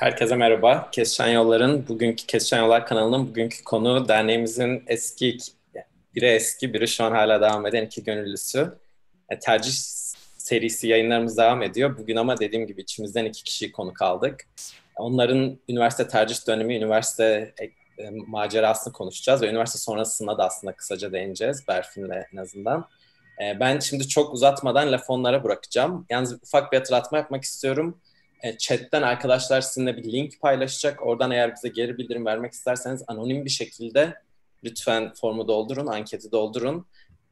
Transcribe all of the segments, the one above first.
Herkese merhaba. Kesişen Yollar'ın bugünkü Kesişen Yollar kanalının bugünkü konu derneğimizin eski, biri eski, biri şu an hala devam eden iki gönüllüsü. E, tercih serisi yayınlarımız devam ediyor. Bugün ama dediğim gibi içimizden iki kişiyi konu kaldık. Onların üniversite tercih dönemi, üniversite e, e, macerasını konuşacağız ve üniversite sonrasında da aslında kısaca değineceğiz Berfin'le en azından. Ben şimdi çok uzatmadan lafı onlara bırakacağım. Yalnız ufak bir hatırlatma yapmak istiyorum. E, chatten arkadaşlar sizinle bir link paylaşacak. Oradan eğer bize geri bildirim vermek isterseniz anonim bir şekilde lütfen formu doldurun, anketi doldurun.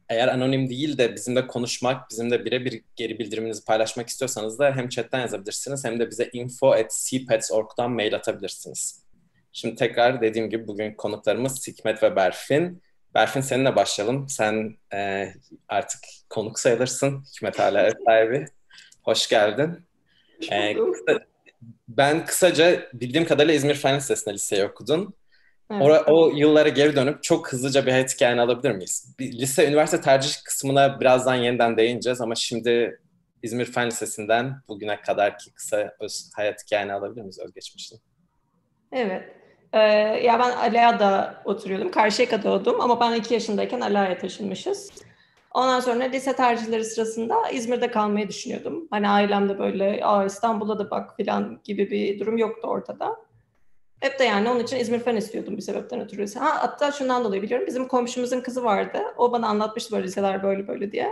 Eğer anonim değil de bizimle konuşmak, bizimle birebir geri bildiriminizi paylaşmak istiyorsanız da hem chatten yazabilirsiniz hem de bize info at cpets.org'dan mail atabilirsiniz. Şimdi tekrar dediğim gibi bugün konuklarımız Sikmet ve Berfin. Berfin seninle başlayalım. Sen e, artık konuk sayılırsın. Hikmet hala sahibi. Hoş geldin. Ee, kısa, ben kısaca bildiğim kadarıyla İzmir Fen Lisesi'nde liseyi okudun. Evet. O, o yıllara geri dönüp çok hızlıca bir hayat hikayeni alabilir miyiz? Lise, üniversite tercih kısmına birazdan yeniden değineceğiz ama şimdi İzmir Fen Lisesi'nden bugüne kadar ki kısa öz, hayat hikayeni alabilir miyiz özgeçmişini? Evet. Ee, ya ben Ala'da oturuyordum. Karşıyaka'da doğdum ama ben iki yaşındayken Ala'ya taşınmışız. Ondan sonra lise tercihleri sırasında İzmir'de kalmayı düşünüyordum. Hani ailemde böyle Aa, İstanbul'a da bak falan gibi bir durum yoktu ortada. Hep de yani onun için İzmir Fen istiyordum bir sebepten ötürü. Ha, hatta şundan dolayı biliyorum. Bizim komşumuzun kızı vardı. O bana anlatmıştı böyle liseler böyle böyle diye.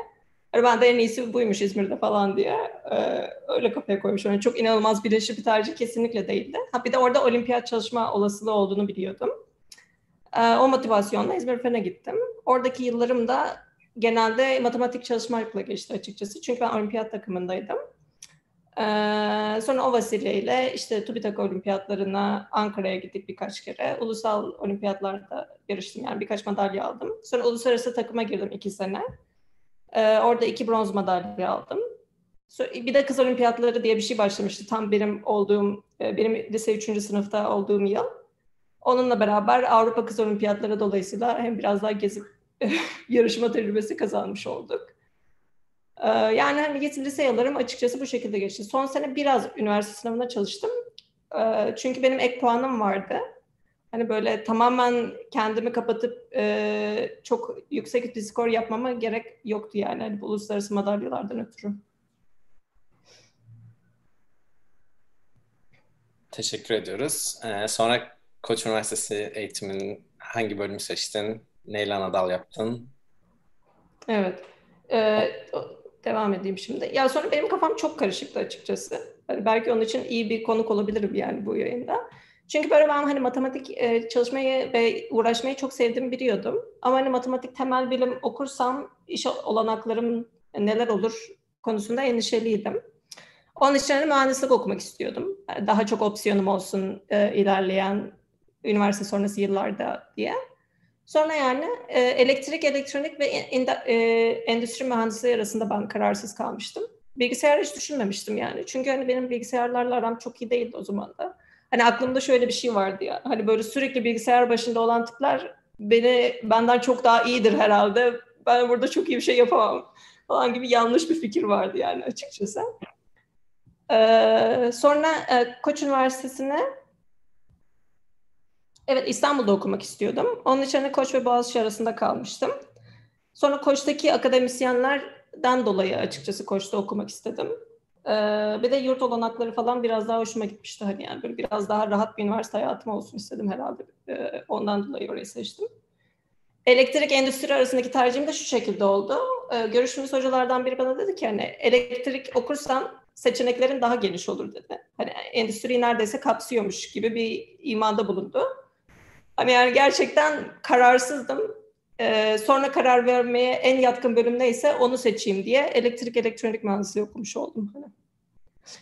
Yani ben de en iyisi buymuş İzmir'de falan diye. Ee, öyle kafaya koymuş. Yani çok inanılmaz bilinçli bir tercih kesinlikle değildi. Ha, bir de orada olimpiyat çalışma olasılığı olduğunu biliyordum. Ee, o motivasyonla İzmir Fen'e gittim. Oradaki yıllarım da genelde matematik çalışmakla geçti açıkçası. Çünkü ben olimpiyat takımındaydım. Ee, sonra o vesileyle işte TÜBİTAK olimpiyatlarına Ankara'ya gittik birkaç kere. Ulusal olimpiyatlarda yarıştım yani birkaç madalya aldım. Sonra uluslararası takıma girdim iki sene. Ee, orada iki bronz madalya aldım. Bir de kız olimpiyatları diye bir şey başlamıştı. Tam benim olduğum, e, benim lise 3. sınıfta olduğum yıl. Onunla beraber Avrupa Kız Olimpiyatları dolayısıyla hem biraz daha gezip yarışma tecrübesi kazanmış olduk. Ee, yani hani yetimli sayılarım açıkçası bu şekilde geçti. Son sene biraz üniversite sınavına çalıştım. Ee, çünkü benim ek puanım vardı. Hani böyle tamamen kendimi kapatıp e, çok yüksek bir skor yapmama gerek yoktu yani. Hani bu uluslararası madalyalardan ötürü. Teşekkür ediyoruz. Ee, sonra Koç Üniversitesi eğitiminin hangi bölümü seçtin? Neyle anadal yaptın? Evet. Ee, devam edeyim şimdi. Ya sonra benim kafam çok karışıktı açıkçası. Yani belki onun için iyi bir konuk olabilirim yani bu yayında. Çünkü böyle ben hani matematik e, çalışmayı ve uğraşmayı çok sevdiğimi biliyordum. Ama hani matematik temel bilim okursam iş olanaklarım neler olur konusunda endişeliydim. Onun için hani mühendislik okumak istiyordum. Daha çok opsiyonum olsun e, ilerleyen üniversite sonrası yıllarda diye. Sonra yani e, elektrik, elektronik ve in, e, endüstri mühendisliği arasında ben kararsız kalmıştım. Bilgisayar hiç düşünmemiştim yani. Çünkü hani benim bilgisayarlarla aram çok iyi değildi o zaman da. Hani aklımda şöyle bir şey vardı ya. Hani böyle sürekli bilgisayar başında olan tipler beni benden çok daha iyidir herhalde. Ben burada çok iyi bir şey yapamam falan gibi yanlış bir fikir vardı yani açıkçası. Ee, sonra e, Koç Üniversitesi'ne Evet İstanbul'da okumak istiyordum. Onun için de Koç ve Boğaziçi arasında kalmıştım. Sonra Koç'taki akademisyenlerden dolayı açıkçası Koç'ta okumak istedim. Ee, bir de yurt olanakları falan biraz daha hoşuma gitmişti. Hani yani böyle biraz daha rahat bir üniversite hayatım olsun istedim herhalde. Ee, ondan dolayı orayı seçtim. Elektrik endüstri arasındaki tercihim de şu şekilde oldu. Ee, görüştüğümüz hocalardan biri bana dedi ki hani elektrik okursan seçeneklerin daha geniş olur dedi. Hani endüstriyi neredeyse kapsıyormuş gibi bir imanda bulundu. Hani yani gerçekten kararsızdım. Ee, sonra karar vermeye en yatkın bölüm neyse onu seçeyim diye elektrik elektronik mühendisliği okumuş oldum. Hani.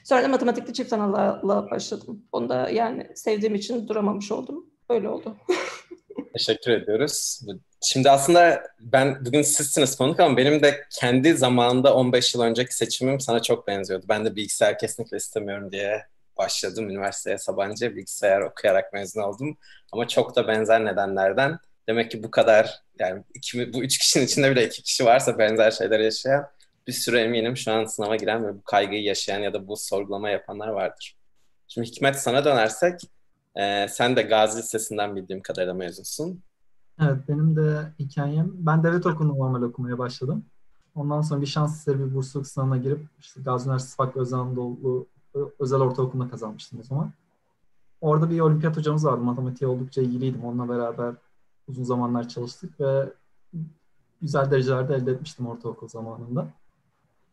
Sonra da matematikte çift analla başladım. Onu da yani sevdiğim için duramamış oldum. Öyle oldu. Teşekkür ediyoruz. Şimdi aslında ben bugün sizsiniz konuk ama benim de kendi zamanında 15 yıl önceki seçimim sana çok benziyordu. Ben de bilgisayar kesinlikle istemiyorum diye başladım üniversiteye Sabancı bilgisayar okuyarak mezun oldum. Ama çok da benzer nedenlerden. Demek ki bu kadar yani iki, bu üç kişinin içinde bile iki kişi varsa benzer şeyler yaşayan bir sürü eminim şu an sınava giren ve bu kaygıyı yaşayan ya da bu sorgulama yapanlar vardır. Şimdi Hikmet sana dönersek e, sen de Gazi Lisesi'nden bildiğim kadarıyla mezunsun. Evet benim de hikayem. Ben devlet okulunu normal okumaya başladım. Ondan sonra bir şans eseri bir bursluluk sınavına girip işte Gazi Üniversitesi Fakir Özel Anadolu Özel Ortaokulu'na kazanmıştım o zaman. Orada bir olimpiyat hocamız vardı. Matematiğe oldukça ilgiliydim. Onunla beraber uzun zamanlar çalıştık ve güzel dereceler de elde etmiştim ortaokul zamanında.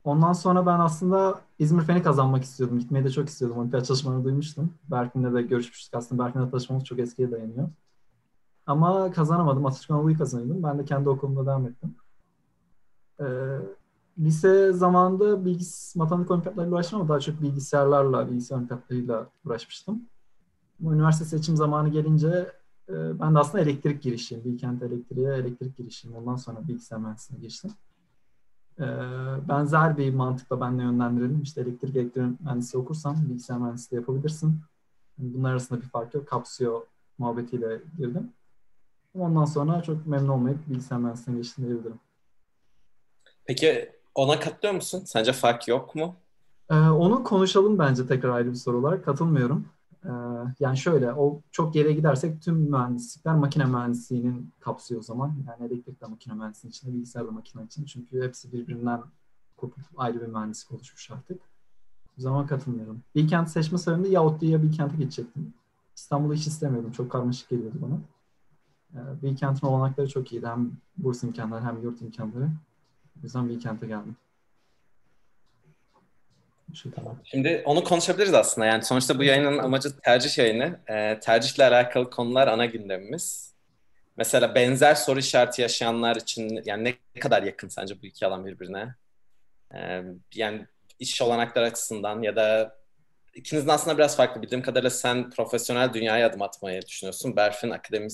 Ondan sonra ben aslında İzmir Fen'i kazanmak istiyordum. Gitmeyi de çok istiyordum. Olimpiyat çalışmalarını duymuştum. Berfin'le de görüşmüştük. Aslında Berfin'le tanışmamız çok eskiye dayanıyor. Ama kazanamadım. Atatürk Anadolu'yu kazanıyordum. Ben de kendi okulumda devam ettim. Ee, lise zamanında bilgis matematik olimpiyatlarıyla uğraştım ama daha çok bilgisayarlarla, bilgisayar olimpiyatlarıyla uğraşmıştım. Ama üniversite seçim zamanı gelince e, ben de aslında elektrik girişiyim. Bilkent Elektriğe elektrik girişiyim. Ondan sonra bilgisayar mühendisliğine geçtim. E, benzer bir mantıkla benle yönlendirelim. İşte elektrik elektronik mühendisliği okursan bilgisayar mühendisliği yapabilirsin. Bunlar arasında bir fark yok. Kapsıyor muhabbetiyle girdim. Ondan sonra çok memnun olmayıp bilgisayar mühendisliğine geçtim diyebilirim. Peki ona katılıyor musun? Sence fark yok mu? Ee, onu konuşalım bence tekrar ayrı bir soru olarak. Katılmıyorum. Ee, yani şöyle, o çok geriye gidersek tüm mühendislikler makine mühendisliğinin kapsıyor o zaman. Yani elektrik de makine mühendisliğinin içinde, bilgisayar da makine için. Çünkü hepsi birbirinden kopup ayrı bir mühendislik oluşmuş artık. O zaman katılmıyorum. Bilkent seçme sebebimde ya ODTÜ ya Bilkent'e gidecektim. İstanbul'u hiç istemiyordum. Çok karmaşık geliyordu bana. Ee, Bilkent'in olanakları çok iyiydi. Hem burs imkanları hem yurt imkanları. O yüzden Bilkent'e geldim. Tamam. Şimdi onu konuşabiliriz aslında. Yani sonuçta bu yayının amacı tercih yayını. E, tercihle alakalı konular ana gündemimiz. Mesela benzer soru işareti yaşayanlar için yani ne kadar yakın sence bu iki alan birbirine? E, yani iş olanakları açısından ya da ikinizin aslında biraz farklı. Bildiğim kadarıyla sen profesyonel dünyaya adım atmayı düşünüyorsun. Berfin akademik,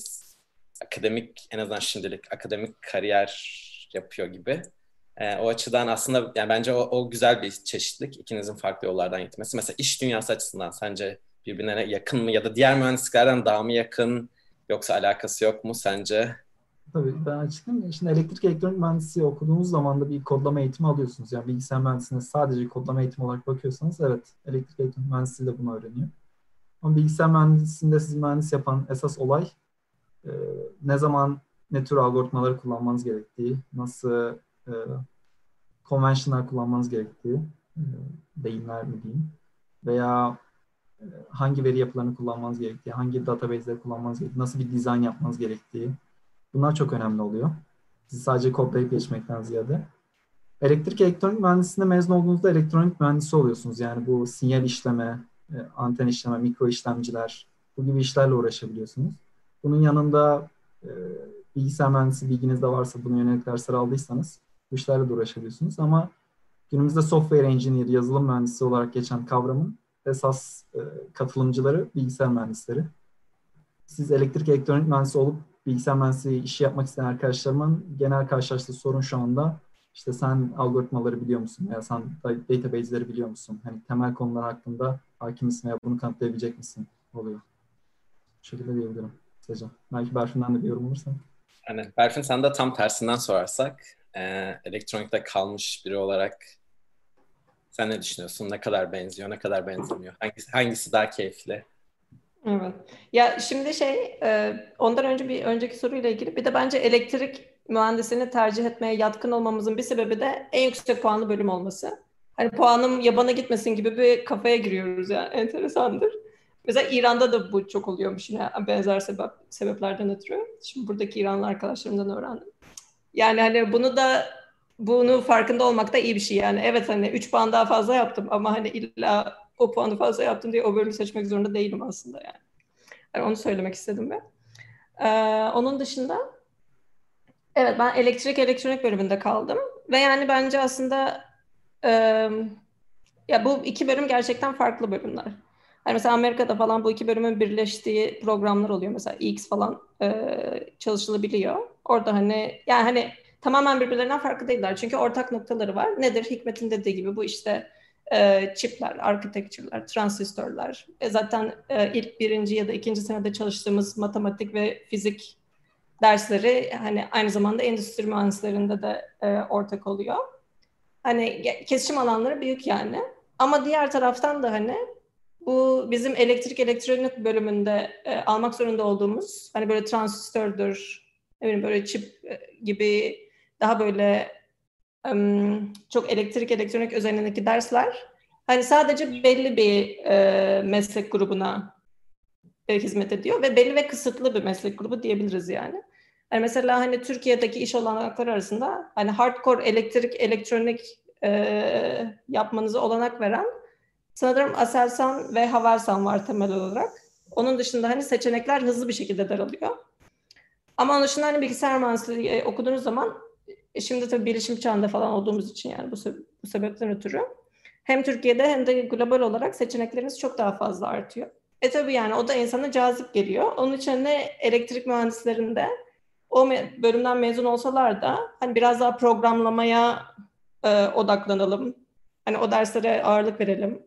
akademik en azından şimdilik akademik kariyer yapıyor gibi. E, o açıdan aslında yani bence o, o güzel bir çeşitlik. ikinizin farklı yollardan gitmesi. Mesela iş dünyası açısından sence birbirine yakın mı ya da diğer mühendisliklerden daha mı yakın yoksa alakası yok mu sence? Tabii ben açıklayayım. Şimdi elektrik elektronik mühendisliği okuduğunuz zaman da bir kodlama eğitimi alıyorsunuz. Yani bilgisayar mühendisliğine sadece kodlama eğitimi olarak bakıyorsanız evet elektrik elektronik mühendisliği de bunu öğreniyor. Ama bilgisayar mühendisliğinde sizi mühendis yapan esas olay e, ne zaman ne tür algoritmaları kullanmanız gerektiği, nasıl e, konvansiyonlar kullanmanız gerektiği e, deyimler mi diyeyim veya e, hangi veri yapılarını kullanmanız gerektiği, hangi database'leri kullanmanız gerektiği, nasıl bir dizayn yapmanız gerektiği bunlar çok önemli oluyor. Siz sadece kodlayıp geçmekten ziyade. Elektrik elektronik mühendisliğinde mezun olduğunuzda elektronik mühendisi oluyorsunuz. Yani bu sinyal işleme, e, anten işleme, mikro işlemciler bu gibi işlerle uğraşabiliyorsunuz. Bunun yanında e, bilgisayar mühendisi bilginiz de varsa bunu yönelik dersler aldıysanız bu işlerle de uğraşabiliyorsunuz ama günümüzde software engineer, yazılım mühendisi olarak geçen kavramın esas e, katılımcıları bilgisayar mühendisleri. Siz elektrik elektronik mühendisi olup bilgisayar mühendisi işi yapmak isteyen arkadaşlarımın genel karşılaştığı sorun şu anda işte sen algoritmaları biliyor musun veya sen database'leri biliyor musun? Hani temel konular hakkında hakim misin veya bunu kanıtlayabilecek misin oluyor. Bu şekilde diyebilirim kısaca. Belki Berfin'den de bir yorum olursa. Yani Berfin sen de tam tersinden sorarsak e, elektronikte kalmış biri olarak sen ne düşünüyorsun? Ne kadar benziyor, ne kadar benzemiyor? Hangisi, hangisi daha keyifli? Evet. Ya şimdi şey, e, ondan önce bir önceki soruyla ilgili bir de bence elektrik mühendisini tercih etmeye yatkın olmamızın bir sebebi de en yüksek puanlı bölüm olması. Hani puanım yabana gitmesin gibi bir kafaya giriyoruz yani enteresandır. Mesela İran'da da bu çok oluyormuş yine benzer sebep, sebeplerden ötürü. Şimdi buradaki İranlı arkadaşlarımdan öğrendim. Yani hani bunu da bunu farkında olmak da iyi bir şey yani. Evet hani 3 puan daha fazla yaptım ama hani illa o puanı fazla yaptım diye o bölümü seçmek zorunda değilim aslında yani. yani onu söylemek istedim ben. Ee, onun dışında evet ben elektrik elektronik bölümünde kaldım ve yani bence aslında e, ya bu iki bölüm gerçekten farklı bölümler. Yani mesela Amerika'da falan bu iki bölümün birleştiği programlar oluyor. Mesela X falan e, çalışılabiliyor. Orada hani yani hani tamamen birbirlerinden farklı değiller. Çünkü ortak noktaları var. Nedir? Hikmet'in dediği gibi bu işte e, çipler, architecture'lar, transistörler. E, zaten e, ilk birinci ya da ikinci senede çalıştığımız matematik ve fizik dersleri hani aynı zamanda endüstri mühendislerinde de e, ortak oluyor. Hani kesişim alanları büyük yani. Ama diğer taraftan da hani bu bizim elektrik elektronik bölümünde e, almak zorunda olduğumuz hani böyle transistördür, ne böyle çip e, gibi daha böyle çok elektrik elektronik üzerindeki dersler hani sadece belli bir e, meslek grubuna e, hizmet ediyor ve belli ve kısıtlı bir meslek grubu diyebiliriz yani. Yani mesela hani Türkiye'deki iş olanakları arasında hani hardcore elektrik elektronik e, yapmanızı olanak veren sanırım Aselsan ve Havelsan var temel olarak. Onun dışında hani seçenekler hızlı bir şekilde daralıyor. Ama onun dışında hani bilgisayar mühendisliği e, okuduğunuz zaman e, şimdi tabii bilişim çağında falan olduğumuz için yani bu, bu sebepten ötürü hem Türkiye'de hem de global olarak seçenekleriniz çok daha fazla artıyor. E tabii yani o da insana cazip geliyor. Onun için de elektrik mühendislerinde o bölümden mezun olsalar da hani biraz daha programlamaya e, odaklanalım. Hani o derslere ağırlık verelim.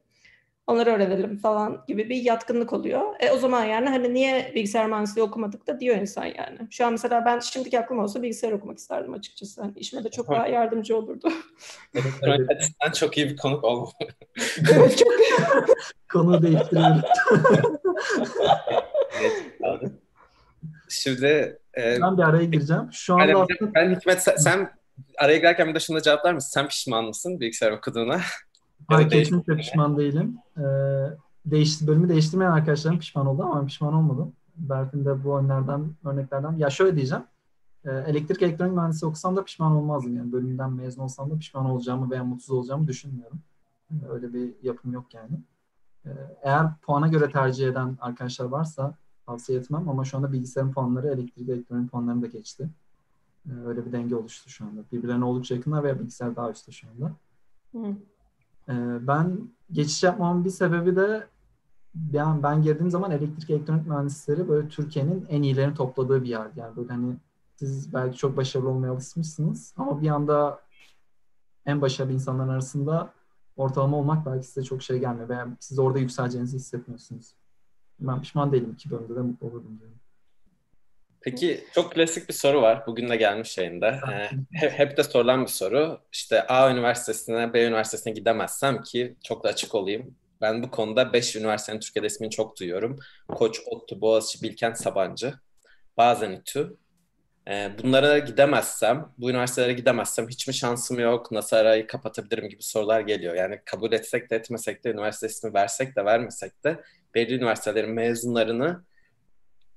Onları öğrenelim falan gibi bir yatkınlık oluyor. E o zaman yani hani niye bilgisayar mühendisliği okumadık da diyor insan yani. Şu an mesela ben şimdiki aklım olsa bilgisayar okumak isterdim açıkçası. Hani işime de çok daha yardımcı olurdu. Evet, açısından çok iyi bir konuk oldu. evet çok Konu değiştiriyoruz. Şimdi e, ben bir araya gireceğim. Şu anda ben, aslında... ben Hikmet sen, sen araya girerken bir de şunu cevaplar mısın? Sen pişman mısın bilgisayar okuduğuna? Hayır kesinlikle pişman değilim. Ee, değiş, bölümü değiştirmeyen arkadaşlarım pişman oldu ama ben pişman olmadım. Berfin de bu örneklerden, örneklerden. Ya şöyle diyeceğim. E, elektrik elektronik mühendisi okusam da pişman olmazdım. Yani bölümden mezun olsam da pişman olacağımı veya mutsuz olacağımı düşünmüyorum. Öyle bir yapım yok yani. E, eğer puana göre tercih eden arkadaşlar varsa tavsiye etmem ama şu anda bilgisayarın puanları elektrik elektronik puanlarını da geçti. E, öyle bir denge oluştu şu anda. Birbirlerine oldukça yakınlar veya bilgisayar daha üstte şu anda. Hı. Ee, ben geçiş yapmamın bir sebebi de ben, ben girdiğim zaman elektrik elektronik mühendisleri böyle Türkiye'nin en iyilerini topladığı bir yer. Yani böyle hani siz belki çok başarılı olmaya alışmışsınız ama bir anda en başarılı insanların arasında ortalama olmak belki size çok şey gelmiyor veya siz orada yükseleceğinizi hissetmiyorsunuz. Ben pişman değilim. iki bölümde de mutlu olurum diyorum. Peki çok klasik bir soru var. Bugün de gelmiş yayında. Ee, hep, hep de sorulan bir soru. İşte A üniversitesine, B üniversitesine gidemezsem ki çok da açık olayım. Ben bu konuda 5 üniversitenin Türkiye'de ismini çok duyuyorum. Koç, ODTÜ, Boğaziçi, Bilkent, Sabancı. Bazen İTÜ. Ee, bunlara gidemezsem, bu üniversitelere gidemezsem hiç mi şansım yok, nasıl arayı kapatabilirim gibi sorular geliyor. Yani kabul etsek de etmesek de, üniversite ismi versek de vermesek de belli üniversitelerin mezunlarını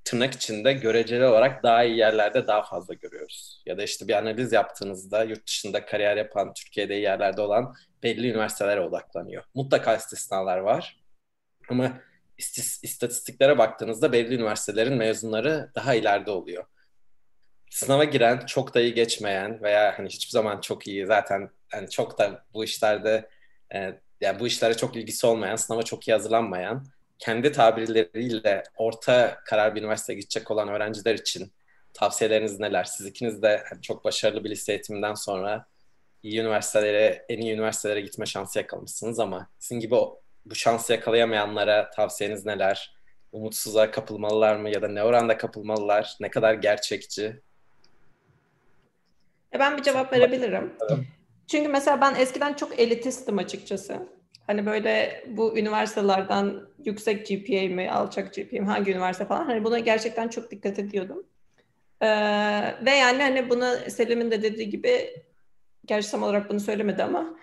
tırnak içinde göreceli olarak daha iyi yerlerde daha fazla görüyoruz. Ya da işte bir analiz yaptığınızda yurt dışında kariyer yapan, Türkiye'de yerlerde olan belli üniversitelere odaklanıyor. Mutlaka istisnalar var. Ama istatistiklere baktığınızda belli üniversitelerin mezunları daha ileride oluyor. Sınava giren, çok da iyi geçmeyen veya hani hiçbir zaman çok iyi zaten hani çok da bu işlerde e, yani bu işlere çok ilgisi olmayan, sınava çok iyi hazırlanmayan kendi tabirleriyle orta karar bir üniversiteye gidecek olan öğrenciler için tavsiyeleriniz neler? Siz ikiniz de çok başarılı bir lise eğitiminden sonra iyi üniversitelere, en iyi üniversitelere gitme şansı yakalamışsınız ama sizin gibi bu şansı yakalayamayanlara tavsiyeniz neler? Umutsuzluğa kapılmalılar mı ya da ne oranda kapılmalılar? Ne kadar gerçekçi? E, ben bir cevap verebilirim. Çünkü mesela ben eskiden çok elitistim açıkçası. Hani böyle bu üniversitelerden yüksek GPA mi, alçak GPA mi, hangi üniversite falan. Hani buna gerçekten çok dikkat ediyordum. Ee, ve yani hani buna Selim'in de dediği gibi gerçi tam olarak bunu söylemedi ama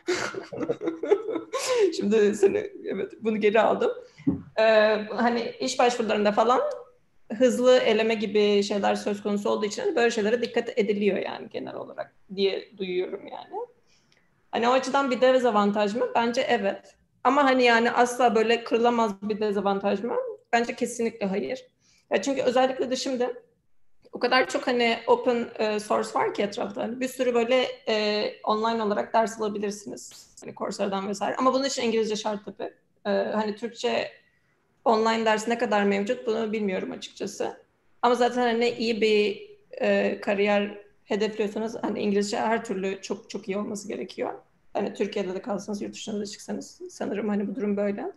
şimdi seni evet bunu geri aldım. Ee, hani iş başvurularında falan hızlı eleme gibi şeyler söz konusu olduğu için hani böyle şeylere dikkat ediliyor yani genel olarak diye duyuyorum yani. Hani o açıdan bir dezavantaj mı? Bence evet. Ama hani yani asla böyle kırılamaz bir dezavantaj mı? Bence kesinlikle hayır. Ya çünkü özellikle de şimdi o kadar çok hani open e, source var ki etrafta. Hani bir sürü böyle e, online olarak ders alabilirsiniz. Hani Coursera'dan vesaire. Ama bunun için İngilizce şart tabii. E, hani Türkçe online ders ne kadar mevcut bunu bilmiyorum açıkçası. Ama zaten hani iyi bir e, kariyer hedefliyorsanız hani İngilizce her türlü çok çok iyi olması gerekiyor. Hani Türkiye'de de kalsanız, yurt dışına da çıksanız sanırım hani bu durum böyle.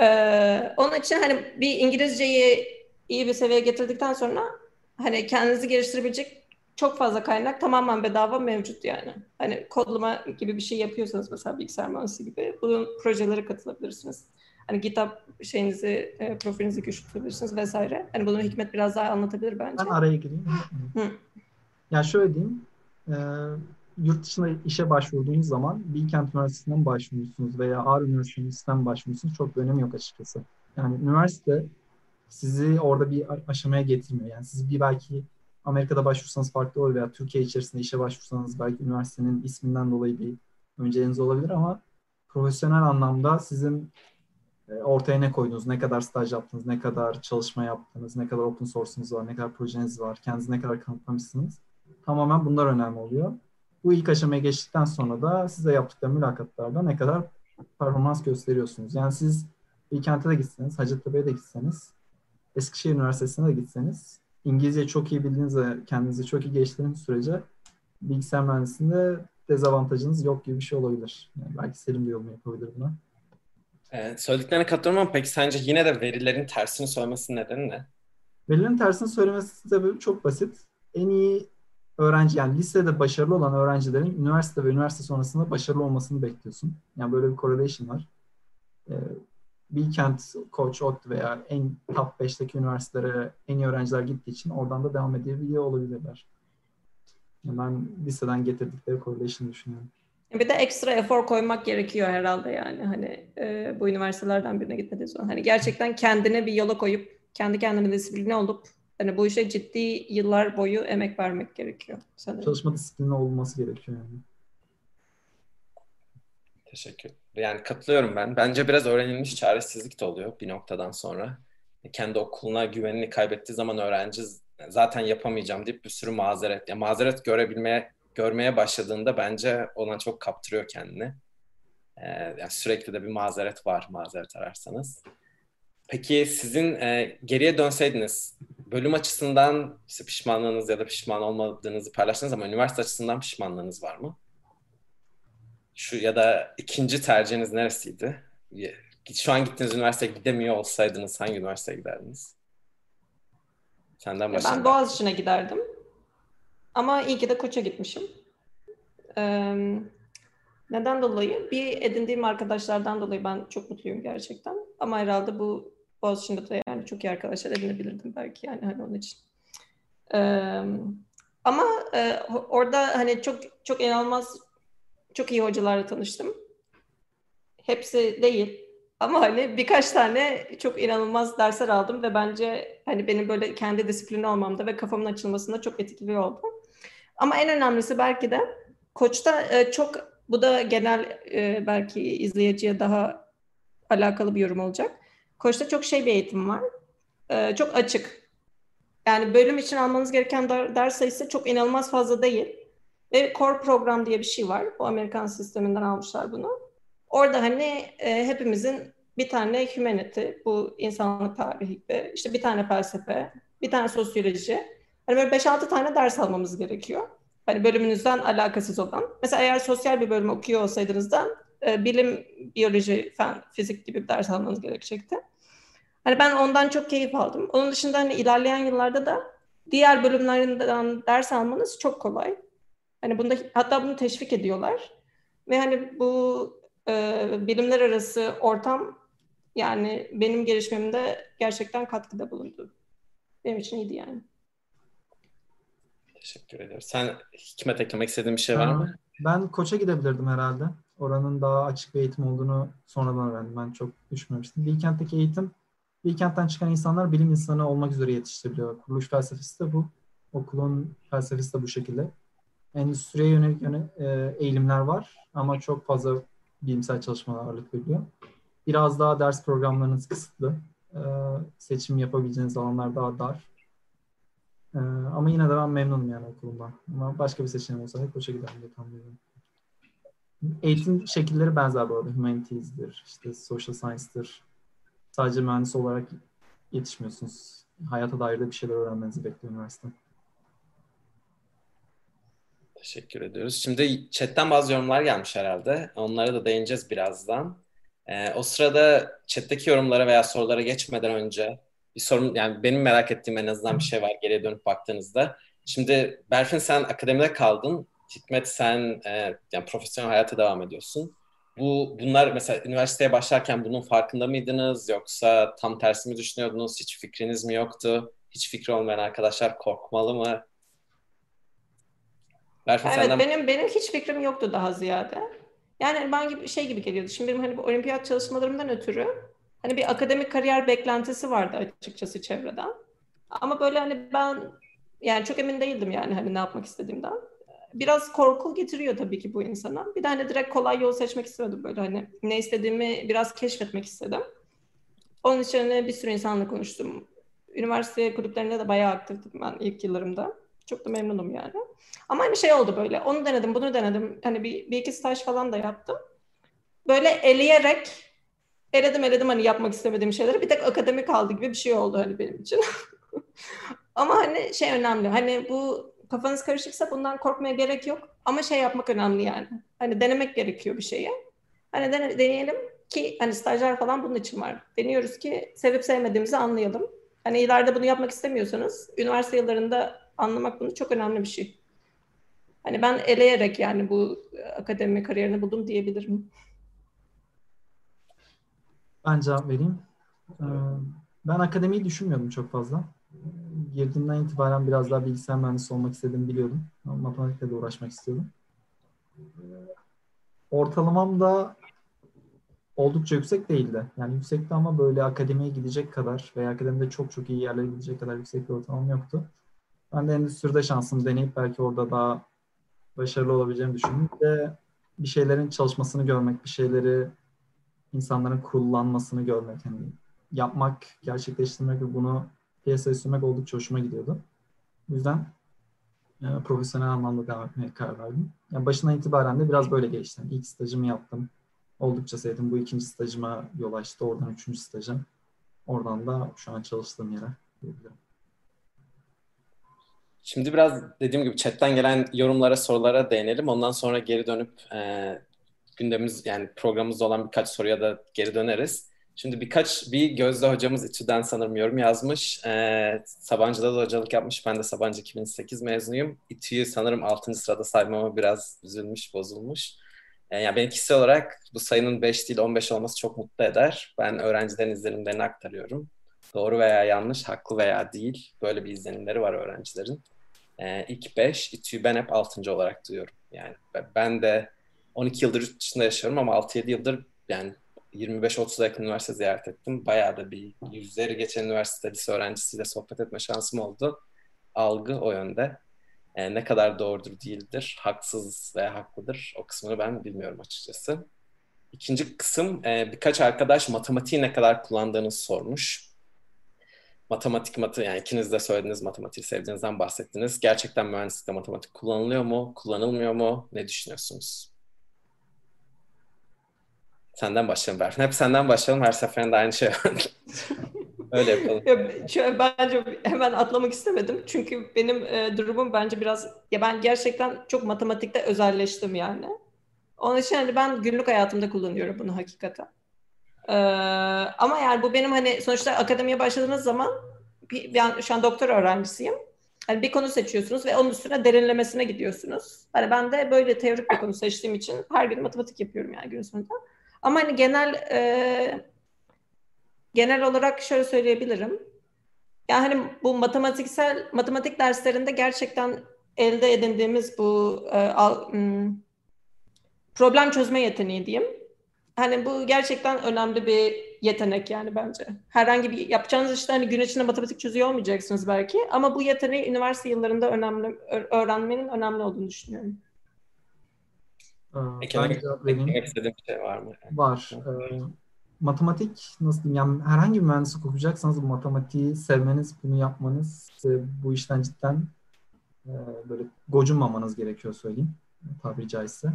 Ee, onun için hani bir İngilizceyi iyi bir seviyeye getirdikten sonra hani kendinizi geliştirebilecek çok fazla kaynak tamamen bedava mevcut yani. Hani kodlama gibi bir şey yapıyorsanız mesela bilgisayar mühendisliği gibi bunun projelere katılabilirsiniz. Hani GitHub şeyinizi, e, profilinizi güçlendirebilirsiniz vesaire. Hani bunu Hikmet biraz daha anlatabilir bence. Ben araya gireyim. Hı. Yani şöyle diyeyim. E, yurt dışında işe başvurduğunuz zaman Bilkent Üniversitesi'nden başvurmuşsunuz veya Ağrı Üniversitesi'nden başvurmuşsunuz çok bir önemi yok açıkçası. Yani üniversite sizi orada bir aşamaya getirmiyor. Yani siz bir belki Amerika'da başvursanız farklı olur veya Türkiye içerisinde işe başvursanız belki üniversitenin isminden dolayı bir önceliğiniz olabilir ama profesyonel anlamda sizin e, ortaya ne koydunuz, ne kadar staj yaptınız, ne kadar çalışma yaptınız, ne kadar open source'unuz var, ne kadar projeniz var, kendinizi ne kadar kanıtlamışsınız. Tamamen bunlar önemli oluyor. Bu ilk aşamaya geçtikten sonra da size yaptıkları mülakatlarda ne kadar performans gösteriyorsunuz. Yani siz bir kente de gitseniz, Hacettepe'ye de gitseniz, Eskişehir Üniversitesi'ne de gitseniz, İngilizce çok iyi bildiğiniz ve kendinizi çok iyi geliştirdiğiniz sürece bilgisayar mühendisliğinde dezavantajınız yok gibi bir şey olabilir. Yani belki Selim de yolunu yapabilir buna. Evet, söylediklerine katılıyorum ama peki sence yine de verilerin tersini söylemesi nedeni ne? Verilerin tersini söylemesi sebebi çok basit. En iyi öğrenci yani lisede başarılı olan öğrencilerin üniversite ve üniversite sonrasında başarılı olmasını bekliyorsun. Yani böyle bir correlation var. Ee, Bilkent, Koç, ODTÜ veya en top 5'teki üniversitelere en iyi öğrenciler gittiği için oradan da devam edebiliyor olabilirler. Yani ben liseden getirdikleri correlation düşünüyorum. Bir de ekstra efor koymak gerekiyor herhalde yani hani e, bu üniversitelerden birine gitmediği zaman. Hani gerçekten kendine bir yola koyup kendi kendine disipline olup hani bu işe ciddi yıllar boyu emek vermek gerekiyor sanırım. Çalışma disiplini olması gerekiyor yani. Teşekkür. Yani katılıyorum ben. Bence biraz öğrenilmiş çaresizlik de oluyor bir noktadan sonra. Kendi okuluna güvenini kaybettiği zaman öğrenci zaten yapamayacağım deyip bir sürü mazeret, yani mazeret görebilmeye görmeye başladığında bence ona çok kaptırıyor kendini. Ee, yani sürekli de bir mazeret var mazeret ararsanız. Peki sizin e, geriye dönseydiniz bölüm açısından işte pişmanlığınız ya da pişman olmadığınızı paylaştınız ama üniversite açısından pişmanlığınız var mı? Şu ya da ikinci tercihiniz neresiydi? Şu an gittiğiniz üniversiteye gidemiyor olsaydınız hangi üniversiteye giderdiniz? Senden başlayalım. Ben Boğaziçi'ne giderdim. Ama iyi ki de Koç'a gitmişim. Ee, neden dolayı? Bir edindiğim arkadaşlardan dolayı ben çok mutluyum gerçekten. Ama herhalde bu Boğaziçi'nde de çok iyi arkadaşlar edinebilirdim belki yani hani onun için. Ee, ama e, orada hani çok çok inanılmaz çok iyi hocalarla tanıştım. Hepsi değil ama hani birkaç tane çok inanılmaz dersler aldım ve bence hani benim böyle kendi disiplini olmamda ve kafamın açılmasında çok etkili oldu. Ama en önemlisi belki de Koç'ta e, çok bu da genel e, belki izleyiciye daha alakalı bir yorum olacak. Koç'ta çok şey bir eğitim var. E, çok açık. Yani bölüm için almanız gereken ders sayısı çok inanılmaz fazla değil. Ve core program diye bir şey var. Bu Amerikan sisteminden almışlar bunu. Orada hani e, hepimizin bir tane humanity, bu insanlık tarihi gibi, işte bir tane felsefe, bir tane sosyoloji. Hani böyle 5-6 tane ders almamız gerekiyor. Hani bölümünüzden alakasız olan. Mesela eğer sosyal bir bölüm okuyor olsaydınız da e, bilim, biyoloji, fen, fizik gibi bir ders almanız gerekecekti. Hani ben ondan çok keyif aldım. Onun dışında hani ilerleyen yıllarda da diğer bölümlerinden ders almanız çok kolay. Hani bunda hatta bunu teşvik ediyorlar. Ve hani bu e, bilimler arası ortam yani benim gelişmemde gerçekten katkıda bulundu. Benim için iyiydi yani. Teşekkür ederim. Sen Hikmet eklemek istediğin bir şey var mı? Ben Koç'a gidebilirdim herhalde. Oranın daha açık bir eğitim olduğunu sonradan öğrendim. Ben çok düşünmemiştim. Bilkent'teki eğitim, Bilkent'ten çıkan insanlar bilim insanı olmak üzere yetiştiriliyor. Kuruluş felsefesi de bu. Okulun felsefesi de bu şekilde. Endüstriye yönelik yöne, e, eğilimler var ama çok fazla bilimsel çalışmalar ağırlık veriyor. Biraz daha ders programlarınız kısıtlı. E, seçim yapabileceğiniz alanlar daha dar. E, ama yine de ben memnunum yani okulumdan. Ama başka bir seçeneğim olsa hep Koç'a giderdim diye tahmin ediyorum. Eğitim şekilleri benzer bu arada. Humanities'dir, işte social science'dır. Sadece mühendis olarak yetişmiyorsunuz. Hayata dair de bir şeyler öğrenmenizi bekliyor üniversite. Teşekkür ediyoruz. Şimdi chatten bazı yorumlar gelmiş herhalde. Onlara da değineceğiz birazdan. Ee, o sırada chatteki yorumlara veya sorulara geçmeden önce bir sorun yani benim merak ettiğim en azından bir şey var geriye dönüp baktığınızda. Şimdi Berfin sen akademide kaldın. Hikmet sen e, yani profesyonel hayata devam ediyorsun. Bu bunlar mesela üniversiteye başlarken bunun farkında mıydınız yoksa tam tersi mi düşünüyordunuz? Hiç fikriniz mi yoktu? Hiç fikri olmayan arkadaşlar korkmalı mı? Berfin evet senden... benim benim hiç fikrim yoktu daha ziyade. Yani ben gibi şey gibi geliyordu. Şimdi benim hani bu olimpiyat çalışmalarımdan ötürü hani bir akademik kariyer beklentisi vardı açıkçası çevreden. Ama böyle hani ben yani çok emin değildim yani hani ne yapmak istediğimden. Biraz korku getiriyor tabii ki bu insana. Bir de hani direkt kolay yol seçmek istemedim böyle hani ne istediğimi biraz keşfetmek istedim. Onun için bir sürü insanla konuştum. Üniversite kulüplerinde de bayağı aktiftim ben ilk yıllarımda. Çok da memnunum yani. Ama hani şey oldu böyle. Onu denedim, bunu denedim. Hani bir, bir iki staj falan da yaptım. Böyle eleyerek eledim eledim hani yapmak istemediğim şeyleri. Bir tek akademi kaldı gibi bir şey oldu hani benim için. Ama hani şey önemli. Hani bu kafanız karışıksa bundan korkmaya gerek yok. Ama şey yapmak önemli yani. Hani denemek gerekiyor bir şeyi. Hani dene, deneyelim ki hani stajyer falan bunun için var. Deniyoruz ki sevip sevmediğimizi anlayalım. Hani ileride bunu yapmak istemiyorsanız üniversite yıllarında anlamak bunu çok önemli bir şey. Hani ben eleyerek yani bu akademi kariyerini buldum diyebilirim. Ben cevap vereyim. Ee, ben akademiyi düşünmüyordum çok fazla. Girdiğimden itibaren biraz daha bilgisayar mühendisi olmak istediğimi biliyordum. Matematikle de uğraşmak istiyordum. Ortalamam da oldukça yüksek değildi. Yani yüksekti ama böyle akademiye gidecek kadar veya akademide çok çok iyi yerlere gidecek kadar yüksek bir ortalamam yoktu. Ben de endüstride şansımı deneyip belki orada daha başarılı olabileceğimi düşündüm. Ve bir şeylerin çalışmasını görmek, bir şeyleri insanların kullanmasını görmek, yani yapmak, gerçekleştirmek ve bunu piyasaya sürmek oldukça hoşuma gidiyordu. O yüzden e, profesyonel anlamda devam etmeye karar verdim. Yani başından itibaren de biraz böyle. Yani ilk stajımı yaptım. Oldukça sevdim. Bu ikinci stajıma yol açtı. Oradan üçüncü stajım. Oradan da şu an çalıştığım yere diyebilirim. Şimdi biraz dediğim gibi chatten gelen yorumlara, sorulara değinelim. Ondan sonra geri dönüp e, gündemimiz yani programımızda olan birkaç soruya da geri döneriz. Şimdi birkaç bir Gözde hocamız İTÜ'den sanırım yorum yazmış. Ee, Sabancı'da da hocalık yapmış. Ben de Sabancı 2008 mezunuyum. İTÜ'yü sanırım 6. sırada saymama biraz üzülmüş, bozulmuş. Ee, yani ben kişisel olarak bu sayının 5 değil 15 olması çok mutlu eder. Ben öğrencilerin izlenimlerini aktarıyorum. Doğru veya yanlış, haklı veya değil. Böyle bir izlenimleri var öğrencilerin. Ee, ilk 5, İTÜ'yü ben hep 6. olarak duyuyorum. Yani ben de 12 yıldır yurt dışında yaşıyorum ama 6-7 yıldır yani 25-30'a yakın üniversite ziyaret ettim. Bayağı da bir yüzleri geçen üniversite lise öğrencisiyle sohbet etme şansım oldu. Algı o yönde. E, ne kadar doğrudur değildir, haksız veya haklıdır o kısmını ben bilmiyorum açıkçası. İkinci kısım e, birkaç arkadaş matematiği ne kadar kullandığınızı sormuş. Matematik, matı yani ikiniz de söylediğiniz matematiği sevdiğinizden bahsettiniz. Gerçekten mühendislikte matematik kullanılıyor mu, kullanılmıyor mu? Ne düşünüyorsunuz? Senden başlayalım Berfin. Hep senden başlayalım. Her seferinde aynı şey. Öyle yapalım. Ya, bence hemen atlamak istemedim. Çünkü benim e, durumum bence biraz... Ya ben gerçekten çok matematikte özelleştim yani. Onun için hani ben günlük hayatımda kullanıyorum bunu hakikaten. Ee, ama yani bu benim hani sonuçta akademiye başladığınız zaman bir, ben şu an doktor öğrencisiyim. Hani bir konu seçiyorsunuz ve onun üstüne derinlemesine gidiyorsunuz. Hani ben de böyle teorik bir konu seçtiğim için her gün matematik yapıyorum yani gün sonunda. Ama hani genel e, genel olarak şöyle söyleyebilirim. Yani hani bu matematiksel matematik derslerinde gerçekten elde edindiğimiz bu e, al, m, problem çözme yeteneği diyeyim. Hani bu gerçekten önemli bir yetenek yani bence. Herhangi bir yapacağınız işte hani gün içinde matematik çözüyor olmayacaksınız belki ama bu yeteneği üniversite yıllarında önemli öğrenmenin önemli olduğunu düşünüyorum. Eklemek, eklemek istediğim bir şey var mı? Var. Ee, matematik nasıl diyeyim yani herhangi bir mühendislik okuyacaksanız matematiği sevmeniz, bunu yapmanız, bu işten cidden e, böyle gocunmamanız gerekiyor söyleyeyim tabiri caizse.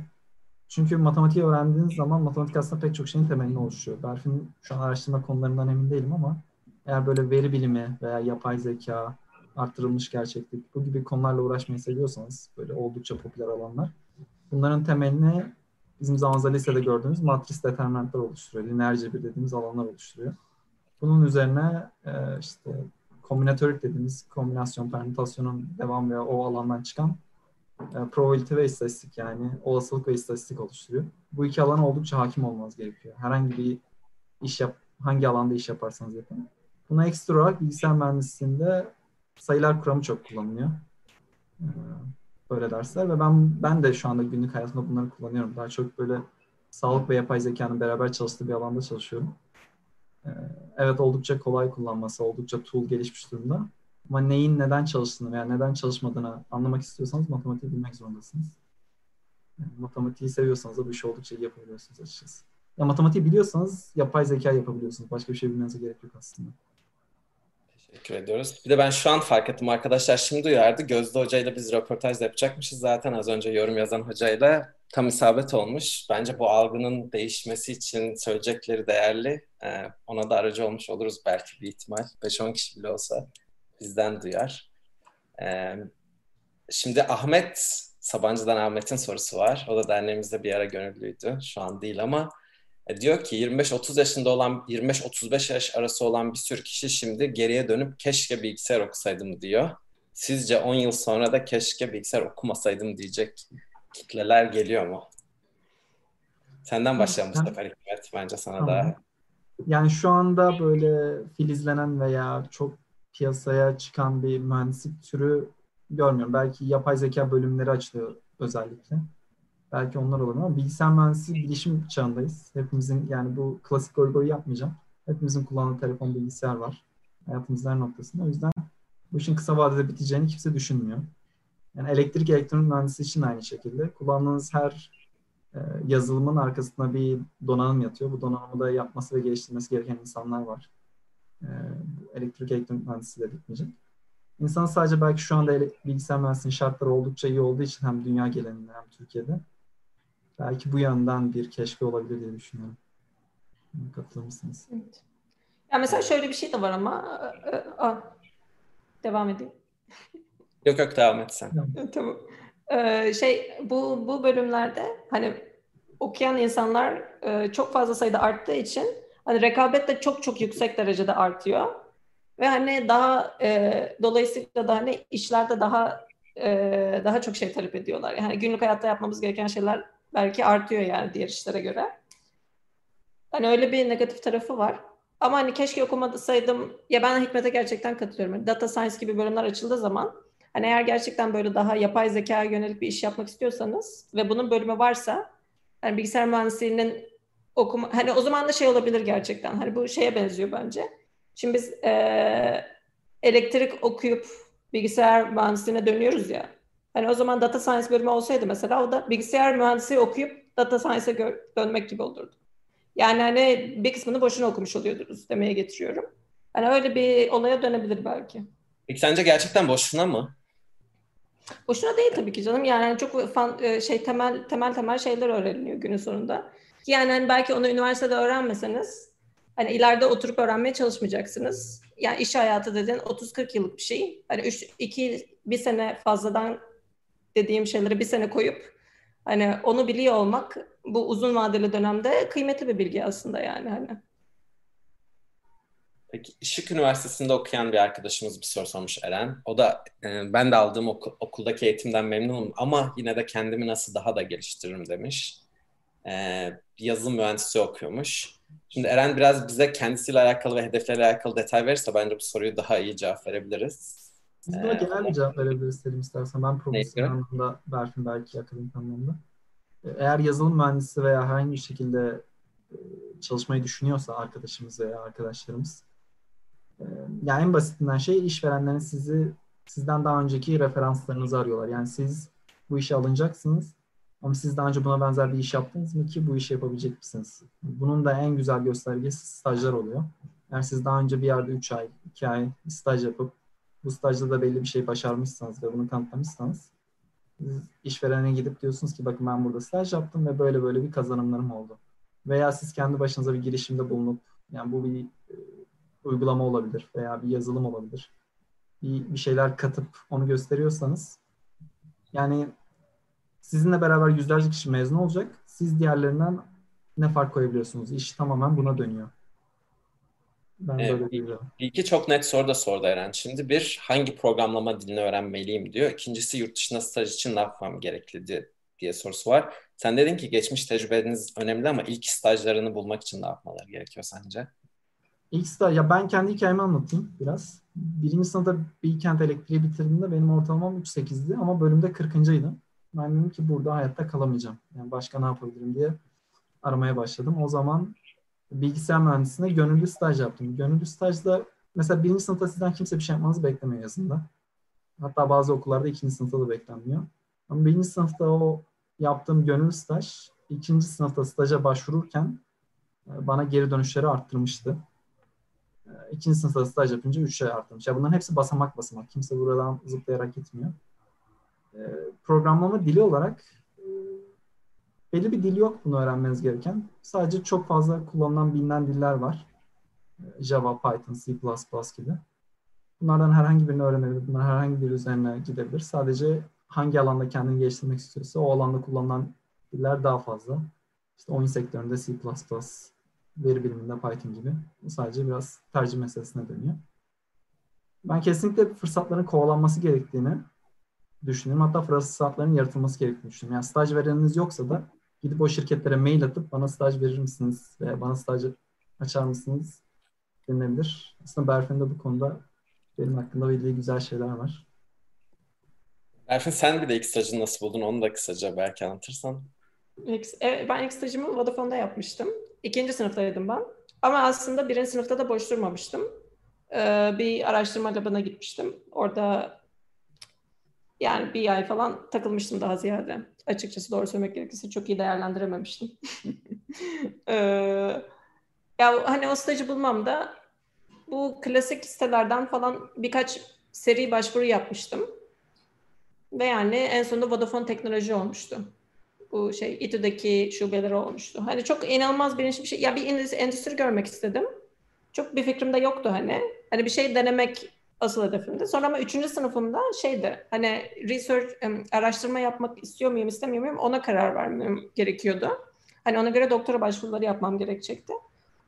Çünkü matematiği öğrendiğiniz zaman matematik aslında pek çok şeyin temelini oluşuyor. Berfin şu an araştırma konularından emin değilim ama eğer böyle veri bilimi veya yapay zeka, arttırılmış gerçeklik bu gibi konularla uğraşmayı seviyorsanız böyle oldukça popüler alanlar Bunların temelini bizim zamanımızda lisede gördüğümüz matris determinantlar oluşturuyor. Lineer cebir dediğimiz alanlar oluşturuyor. Bunun üzerine e, işte kombinatörlük dediğimiz kombinasyon, permütasyonun devam ve o alandan çıkan e, probability ve istatistik yani olasılık ve istatistik oluşturuyor. Bu iki alana oldukça hakim olmanız gerekiyor. Herhangi bir iş yap, hangi alanda iş yaparsanız yapın. Buna ekstra olarak bilgisayar mühendisliğinde sayılar kuramı çok kullanılıyor. Ee, böyle dersler ve ben ben de şu anda günlük hayatımda bunları kullanıyorum. Daha çok böyle sağlık ve yapay zekanın beraber çalıştığı bir alanda çalışıyorum. Ee, evet oldukça kolay kullanması, oldukça tool gelişmiş durumda. Ama neyin neden çalıştığını veya neden çalışmadığını anlamak istiyorsanız matematiği bilmek zorundasınız. Yani matematiği seviyorsanız da bu işi oldukça iyi yapabiliyorsunuz açıkçası. Ya matematiği biliyorsanız yapay zeka yapabiliyorsunuz. Başka bir şey bilmenize gerek yok aslında. Teşekkür ediyoruz. Bir de ben şu an fark ettim arkadaşlar şimdi uyardı. Gözde hocayla biz röportaj yapacakmışız. Zaten az önce yorum yazan hocayla tam isabet olmuş. Bence bu algının değişmesi için söyleyecekleri değerli. Ee, ona da aracı olmuş oluruz belki bir ihtimal. 5-10 kişi bile olsa bizden duyar. Ee, şimdi Ahmet, Sabancı'dan Ahmet'in sorusu var. O da derneğimizde bir ara gönüllüydü. Şu an değil ama diyor ki 25-30 yaşında olan 25-35 yaş arası olan bir sürü kişi şimdi geriye dönüp keşke bilgisayar okusaydım diyor. Sizce 10 yıl sonra da keşke bilgisayar okumasaydım diyecek kitleler geliyor mu? Senden başlayalım bu sefer Hikmet. Bence sana tamam. da. Yani şu anda böyle filizlenen veya çok piyasaya çıkan bir mühendislik türü görmüyorum. Belki yapay zeka bölümleri açılıyor özellikle. Belki onlar olur ama bilgisayar mühendisliği bilişim çağındayız. Hepimizin yani bu klasik goy yapmayacağım. Hepimizin kullandığı telefon bilgisayar var. Hayatımızın her noktasında. O yüzden bu işin kısa vadede biteceğini kimse düşünmüyor. Yani elektrik elektronik mühendisi için aynı şekilde. Kullandığınız her e, yazılımın arkasında bir donanım yatıyor. Bu donanımı da yapması ve geliştirmesi gereken insanlar var. E, elektrik elektronik mühendisi de bitmeyecek. İnsan sadece belki şu anda bilgisayar mühendisliğinin şartları oldukça iyi olduğu için hem dünya genelinde hem Türkiye'de belki bu yandan bir keşke olabilir diye düşünüyorum. Katılır mısınız? Evet. Ya mesela şöyle bir şey de var ama e, e, devam edeyim. Yok yok devam et sen. tamam. Ee, şey bu bu bölümlerde hani okuyan insanlar e, çok fazla sayıda arttığı için hani rekabet de çok çok yüksek derecede artıyor. Ve hani daha e, dolayısıyla da hani işlerde daha e, daha çok şey talep ediyorlar. Yani günlük hayatta yapmamız gereken şeyler belki artıyor yani diğer işlere göre. Hani öyle bir negatif tarafı var. Ama hani keşke okumasaydım. Ya ben Hikmet'e gerçekten katılıyorum. Data Science gibi bölümler açıldığı zaman hani eğer gerçekten böyle daha yapay zeka yönelik bir iş yapmak istiyorsanız ve bunun bölümü varsa hani bilgisayar mühendisliğinin okuma hani o zaman da şey olabilir gerçekten. Hani bu şeye benziyor bence. Şimdi biz e, elektrik okuyup bilgisayar mühendisliğine dönüyoruz ya. Hani o zaman data science bölümü olsaydı mesela o da bilgisayar mühendisliği okuyup data science'e dönmek gibi olurdu. Yani hani bir kısmını boşuna okumuş oluyordunuz demeye getiriyorum. Hani öyle bir olaya dönebilir belki. Peki sence gerçekten boşuna mı? Boşuna değil tabii ki canım. Yani çok fan, e, şey temel temel temel şeyler öğreniliyor günün sonunda. Yani hani belki onu üniversitede öğrenmeseniz hani ileride oturup öğrenmeye çalışmayacaksınız. Yani iş hayatı dediğin 30-40 yıllık bir şey. Hani 3 2 bir sene fazladan dediğim şeyleri bir sene koyup hani onu biliyor olmak bu uzun vadeli dönemde kıymetli bir bilgi aslında yani hani. Peki Işık Üniversitesi'nde okuyan bir arkadaşımız bir soru sormuş Eren. O da e, ben de aldığım oku, okuldaki eğitimden memnunum ama yine de kendimi nasıl daha da geliştiririm demiş. E, yazılım mühendisi okuyormuş. Şimdi Eren biraz bize kendisiyle alakalı ve hedefleriyle alakalı detay verirse bence bu soruyu daha iyi cevap verebiliriz. Biz buna ee, genel bir cevap verebiliriz Selim istersen. Ben profesyonel anlamda, Berfin belki akademik anlamda. Ee, eğer yazılım mühendisi veya herhangi bir şekilde e, çalışmayı düşünüyorsa arkadaşımız veya arkadaşlarımız e, yani en basitinden şey işverenlerin sizi sizden daha önceki referanslarınızı arıyorlar. Yani siz bu işe alınacaksınız ama siz daha önce buna benzer bir iş yaptınız mı ki bu işi yapabilecek misiniz? Bunun da en güzel göstergesi stajlar oluyor. Eğer siz daha önce bir yerde 3 ay, 2 ay staj yapıp bu stajda da belli bir şey başarmışsanız ve bunu kanıtlamışsanız işverene gidip diyorsunuz ki bakın ben burada staj yaptım ve böyle böyle bir kazanımlarım oldu. Veya siz kendi başınıza bir girişimde bulunup yani bu bir e, uygulama olabilir veya bir yazılım olabilir. Bir, bir şeyler katıp onu gösteriyorsanız yani sizinle beraber yüzlerce kişi mezun olacak. Siz diğerlerinden ne fark koyabiliyorsunuz? İş tamamen buna dönüyor. Ben Evet, böyle biliyorum. İlki çok net soru da sordu Eren. Şimdi bir, hangi programlama dilini öğrenmeliyim diyor. İkincisi yurt dışında staj için ne yapmam gerekli diye, diye sorusu var. Sen dedin ki geçmiş tecrübeniz önemli ama ilk stajlarını bulmak için ne yapmaları gerekiyor sence? İlk staj, ya ben kendi hikayemi anlatayım biraz. Birinci sınıfta Bilkent Elektriği bitirdiğimde benim ortalamam 3.8'di ama bölümde 40.ydım. Ben dedim ki burada hayatta kalamayacağım. Yani başka ne yapabilirim diye aramaya başladım. O zaman bilgisayar mühendisliğine gönüllü staj yaptım. Gönüllü stajda mesela birinci sınıfta sizden kimse bir şey yapmanızı beklemiyor yazında. Hatta bazı okullarda ikinci sınıfta da beklenmiyor. Ama birinci sınıfta o yaptığım gönüllü staj ikinci sınıfta staja başvururken e, bana geri dönüşleri arttırmıştı. E, İkinci sınıfta staj yapınca 3 şey artmış. Ya bunların hepsi basamak basamak. Kimse buradan zıplayarak gitmiyor. E, Programlama dili olarak belli bir dil yok bunu öğrenmeniz gereken. Sadece çok fazla kullanılan bilinen diller var. E, Java, Python, C++ gibi. Bunlardan herhangi birini öğrenebilir. Bunlar herhangi bir üzerine gidebilir. Sadece hangi alanda kendini geliştirmek istiyorsa o alanda kullanılan diller daha fazla. İşte oyun sektöründe C++, veri biliminde Python gibi. Bu sadece biraz tercih meselesine dönüyor. Ben kesinlikle fırsatların kovalanması gerektiğini düşünüyorum. Hatta fırsatların yaratılması gerektiğini düşünüyorum. Yani staj vereniniz yoksa da gidip o şirketlere mail atıp bana staj verir misiniz veya bana staj açar mısınız denilebilir. Aslında Berfin'in de bu konuda benim hakkında bildiği güzel şeyler var. Berfin sen bir de ilk stajını nasıl buldun onu da kısaca belki anlatırsan. Evet, Ben ilk stajımı Vodafone'da yapmıştım. İkinci sınıftaydım ben. Ama aslında birinci sınıfta da boş durmamıştım. Ee, bir araştırma labına gitmiştim. Orada yani bir ay falan takılmıştım daha ziyade. Açıkçası doğru söylemek gerekirse çok iyi değerlendirememiştim. Ee, ya hani o stajı bulmam da bu klasik sitelerden falan birkaç seri başvuru yapmıştım. Ve yani en sonunda Vodafone Teknoloji olmuştu. Bu şey İTÜ'deki şubeleri olmuştu. Hani çok inanılmaz bilinçli bir şey. Ya bir endüstri görmek istedim. Çok bir fikrim de yoktu hani. Hani bir şey denemek asıl hedefimdi. Sonra ama üçüncü sınıfımda şeydi. Hani research, araştırma yapmak istiyor muyum, istemiyor muyum ona karar vermem gerekiyordu. Hani ona göre doktora başvuruları yapmam gerekecekti.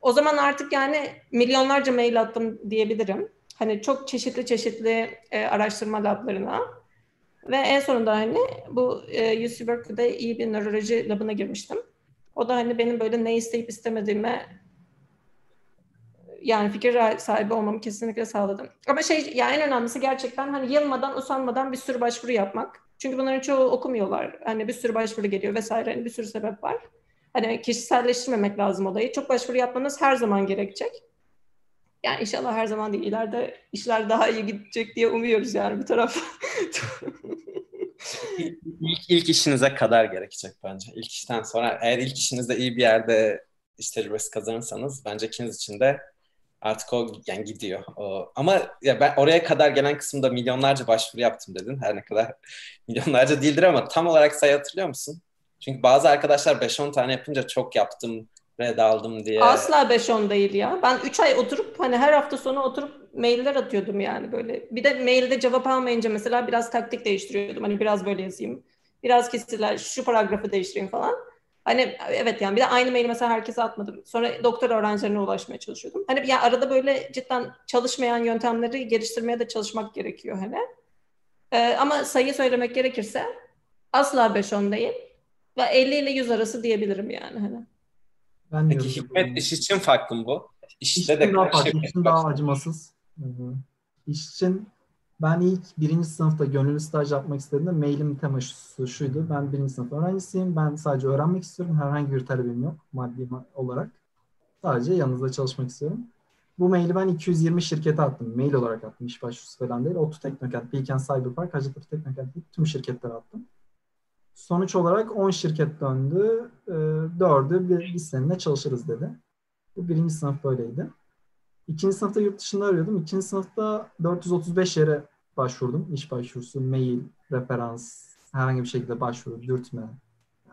O zaman artık yani milyonlarca mail attım diyebilirim. Hani çok çeşitli çeşitli e, araştırma lablarına. Ve en sonunda hani bu e, UC Berkeley'de iyi bir nöroloji labına girmiştim. O da hani benim böyle ne isteyip istemediğime yani fikir sahibi olmamı kesinlikle sağladı. Ama şey yani en önemlisi gerçekten hani yılmadan usanmadan bir sürü başvuru yapmak. Çünkü bunların çoğu okumuyorlar. Hani bir sürü başvuru geliyor vesaire. Hani bir sürü sebep var. Hani kişiselleştirmemek lazım olayı. Çok başvuru yapmanız her zaman gerekecek. Yani inşallah her zaman değil. İleride işler daha iyi gidecek diye umuyoruz yani bir taraf. İlk, ilk işinize kadar gerekecek bence. İlk işten sonra eğer ilk işinizde iyi bir yerde iş tecrübesi kazanırsanız bence ikiniz için de artık o yani gidiyor. O, ama ya ben oraya kadar gelen kısımda milyonlarca başvuru yaptım dedin. Her ne kadar milyonlarca değildir ama tam olarak sayı hatırlıyor musun? Çünkü bazı arkadaşlar 5-10 tane yapınca çok yaptım, red aldım diye. Asla 5-10 değil ya. Ben 3 ay oturup hani her hafta sonu oturup mailler atıyordum yani böyle. Bir de mailde cevap almayınca mesela biraz taktik değiştiriyordum. Hani biraz böyle yazayım. Biraz kesiler, şu paragrafı değiştireyim falan. Hani evet yani bir de aynı maili mesela herkese atmadım. Sonra doktor öğrencilerine ulaşmaya çalışıyordum. Hani yani arada böyle cidden çalışmayan yöntemleri geliştirmeye de çalışmak gerekiyor hani. Ee, ama sayı söylemek gerekirse asla 5-10 değil. Ve 50 ile 100 arası diyebilirim yani hani. Ben Peki hikmet iş için farklı mı bu? İşte İş de için daha farklı, iş için daha acımasız. Hı hı. İş için ben ilk birinci sınıfta gönüllü staj yapmak istediğimde mailim teması şuydu. Ben birinci sınıf öğrencisiyim. Ben sadece öğrenmek istiyorum. Herhangi bir talebim yok maddi ma- olarak. Sadece yanınızda çalışmak istiyorum. Bu maili ben 220 şirkete attım. Mail olarak attım. İş başvurusu falan değil. Otu Teknokent, Bilkent Cyberpark, Hacettepe Teknokent tüm şirketlere attım. Sonuç olarak 10 şirket döndü. Ee, Dördü bir, bir seninle çalışırız dedi. Bu birinci sınıf böyleydi. İkinci sınıfta yurt dışında arıyordum. İkinci sınıfta 435 yere başvurdum. İş başvurusu, mail, referans, herhangi bir şekilde başvuru, dürtme.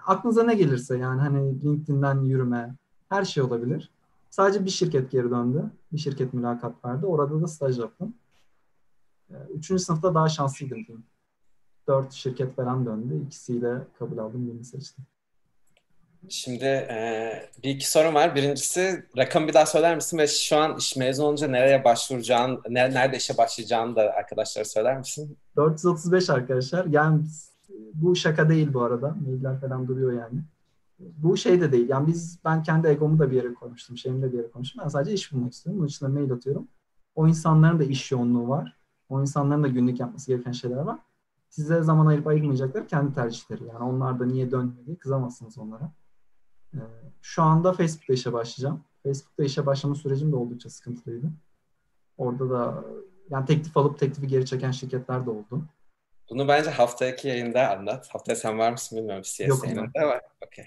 Aklınıza ne gelirse yani hani LinkedIn'den yürüme, her şey olabilir. Sadece bir şirket geri döndü. Bir şirket mülakat verdi. Orada da staj yaptım. Ee, Üçüncü sınıfta daha şanslıydım. Dört şirket falan döndü. İkisiyle kabul aldım, birini seçtim. Şimdi e, bir iki sorum var. Birincisi rakam bir daha söyler misin ve şu an iş mezun olunca nereye başvuracağın, ne, nerede işe başlayacağını da arkadaşlara söyler misin? 435 arkadaşlar. Yani bu şaka değil bu arada. Mailler falan duruyor yani. Bu şey de değil. Yani biz ben kendi egomu da bir yere koymuştum. Şeyimi de bir yere koymuştum. Ben sadece iş bulmak istiyorum. Bunun için de mail atıyorum. O insanların da iş yoğunluğu var. O insanların da günlük yapması gereken şeyler var. Size zaman ayırıp ayırmayacaklar kendi tercihleri. Yani onlar da niye dönmedi kızamazsınız onlara. Ee, şu anda Facebook'ta işe başlayacağım. Facebook'ta işe başlama sürecim de oldukça sıkıntılıydı. Orada da yani teklif alıp teklifi geri çeken şirketler de oldu. Bunu bence haftaki yayında anlat. Haftaya sen var mısın bilmiyorum. CS Yok yayında var. Okay.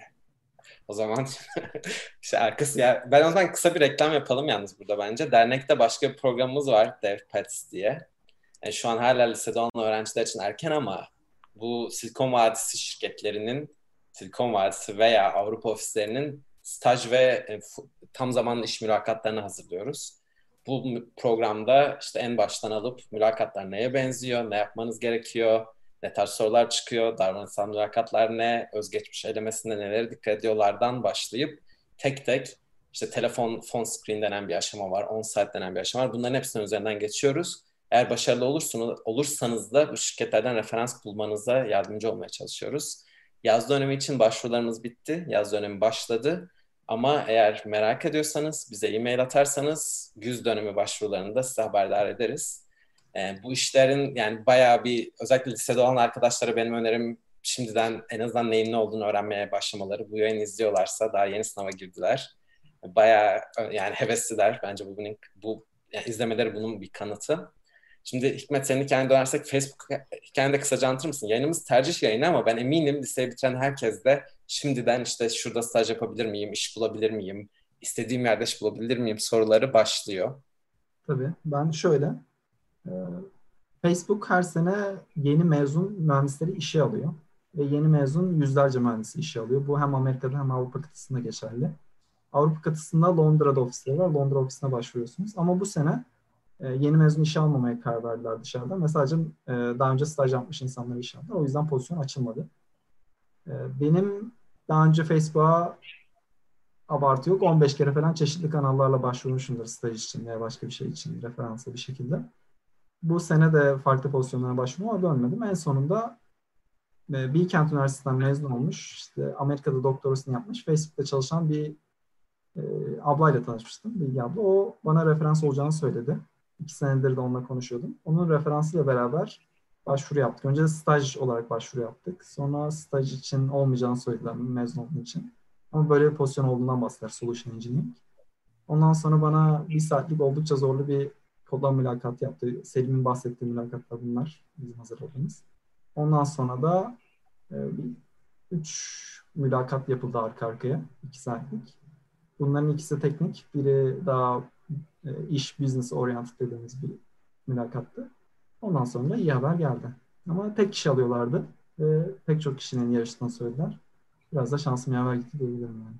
O zaman işte arkası ya ben o zaman kısa bir reklam yapalım yalnız burada bence. Dernekte başka bir programımız var DevPets diye. Yani şu an hala lisede olan öğrenciler için erken ama bu Silikon Vadisi şirketlerinin Silikon Vadisi veya Avrupa ofislerinin staj ve e, tam zamanlı iş mülakatlarını hazırlıyoruz. Bu programda işte en baştan alıp mülakatlar neye benziyor, ne yapmanız gerekiyor, ne tarz sorular çıkıyor, davranışsal mülakatlar ne, özgeçmiş elemesinde nelere dikkat ediyorlardan başlayıp tek tek işte telefon phone screen denen bir aşama var, on site denen bir aşama var. Bunların hepsinin üzerinden geçiyoruz. Eğer başarılı olursunuz, olursanız da bu şirketlerden referans bulmanıza yardımcı olmaya çalışıyoruz. Yaz dönemi için başvurularımız bitti. Yaz dönemi başladı. Ama eğer merak ediyorsanız bize e-mail atarsanız güz dönemi başvurularını da size haberdar ederiz. E, bu işlerin yani bayağı bir özellikle lisede olan arkadaşlara benim önerim şimdiden en azından neyin ne olduğunu öğrenmeye başlamaları. Bu yayını izliyorlarsa daha yeni sınava girdiler. Bayağı yani hevesliler bence bu bunun bu yani izlemeleri bunun bir kanıtı. Şimdi Hikmet senin hikayene dönersek Facebook de kısaca anlatır mısın? Yayınımız tercih yayını ama ben eminim liseyi bitiren herkes de şimdiden işte şurada staj yapabilir miyim, iş bulabilir miyim, istediğim yerde iş bulabilir miyim soruları başlıyor. Tabii. Ben şöyle e, Facebook her sene yeni mezun mühendisleri işe alıyor. Ve yeni mezun yüzlerce mühendisi işe alıyor. Bu hem Amerika'da hem Avrupa kıtasında geçerli. Avrupa kıtasında Londra'da ofisleri var. Londra ofisine başvuruyorsunuz. Ama bu sene e, yeni mezun işe almamaya karar verdiler dışarıdan ve sadece e, daha önce staj yapmış insanları işe aldılar. O yüzden pozisyon açılmadı. E, benim daha önce Facebook'a abartı yok. 15 kere falan çeşitli kanallarla başvurmuşumdur staj için veya başka bir şey için referansla bir şekilde. Bu sene de farklı pozisyonlara başvurdum ama dönmedim. En sonunda e, Bilkent Üniversitesi'nden mezun olmuş. İşte Amerika'da doktorasını yapmış. Facebook'ta çalışan bir e, ablayla tanışmıştım. Bilgi abla. O bana referans olacağını söyledi. İki senedir de onunla konuşuyordum. Onun referansıyla beraber başvuru yaptık. Önce staj olarak başvuru yaptık. Sonra staj için olmayacağını söylediler mezun olduğum için. Ama böyle bir pozisyon olduğundan bahseder Solution Engineering. Ondan sonra bana bir saatlik oldukça zorlu bir kodlama mülakat yaptı. Selim'in bahsettiği mülakatlar bunlar. Bizim hazırladığımız. Ondan sonra da e, üç mülakat yapıldı arka arkaya. iki saatlik. Bunların ikisi teknik. Biri daha iş, business oriented dediğimiz bir mülakattı. Ondan sonra iyi haber geldi. Ama tek kişi alıyorlardı. Ve pek çok kişinin yarıştığını söylediler. Biraz da şansım yaver gitti diyebilirim yani.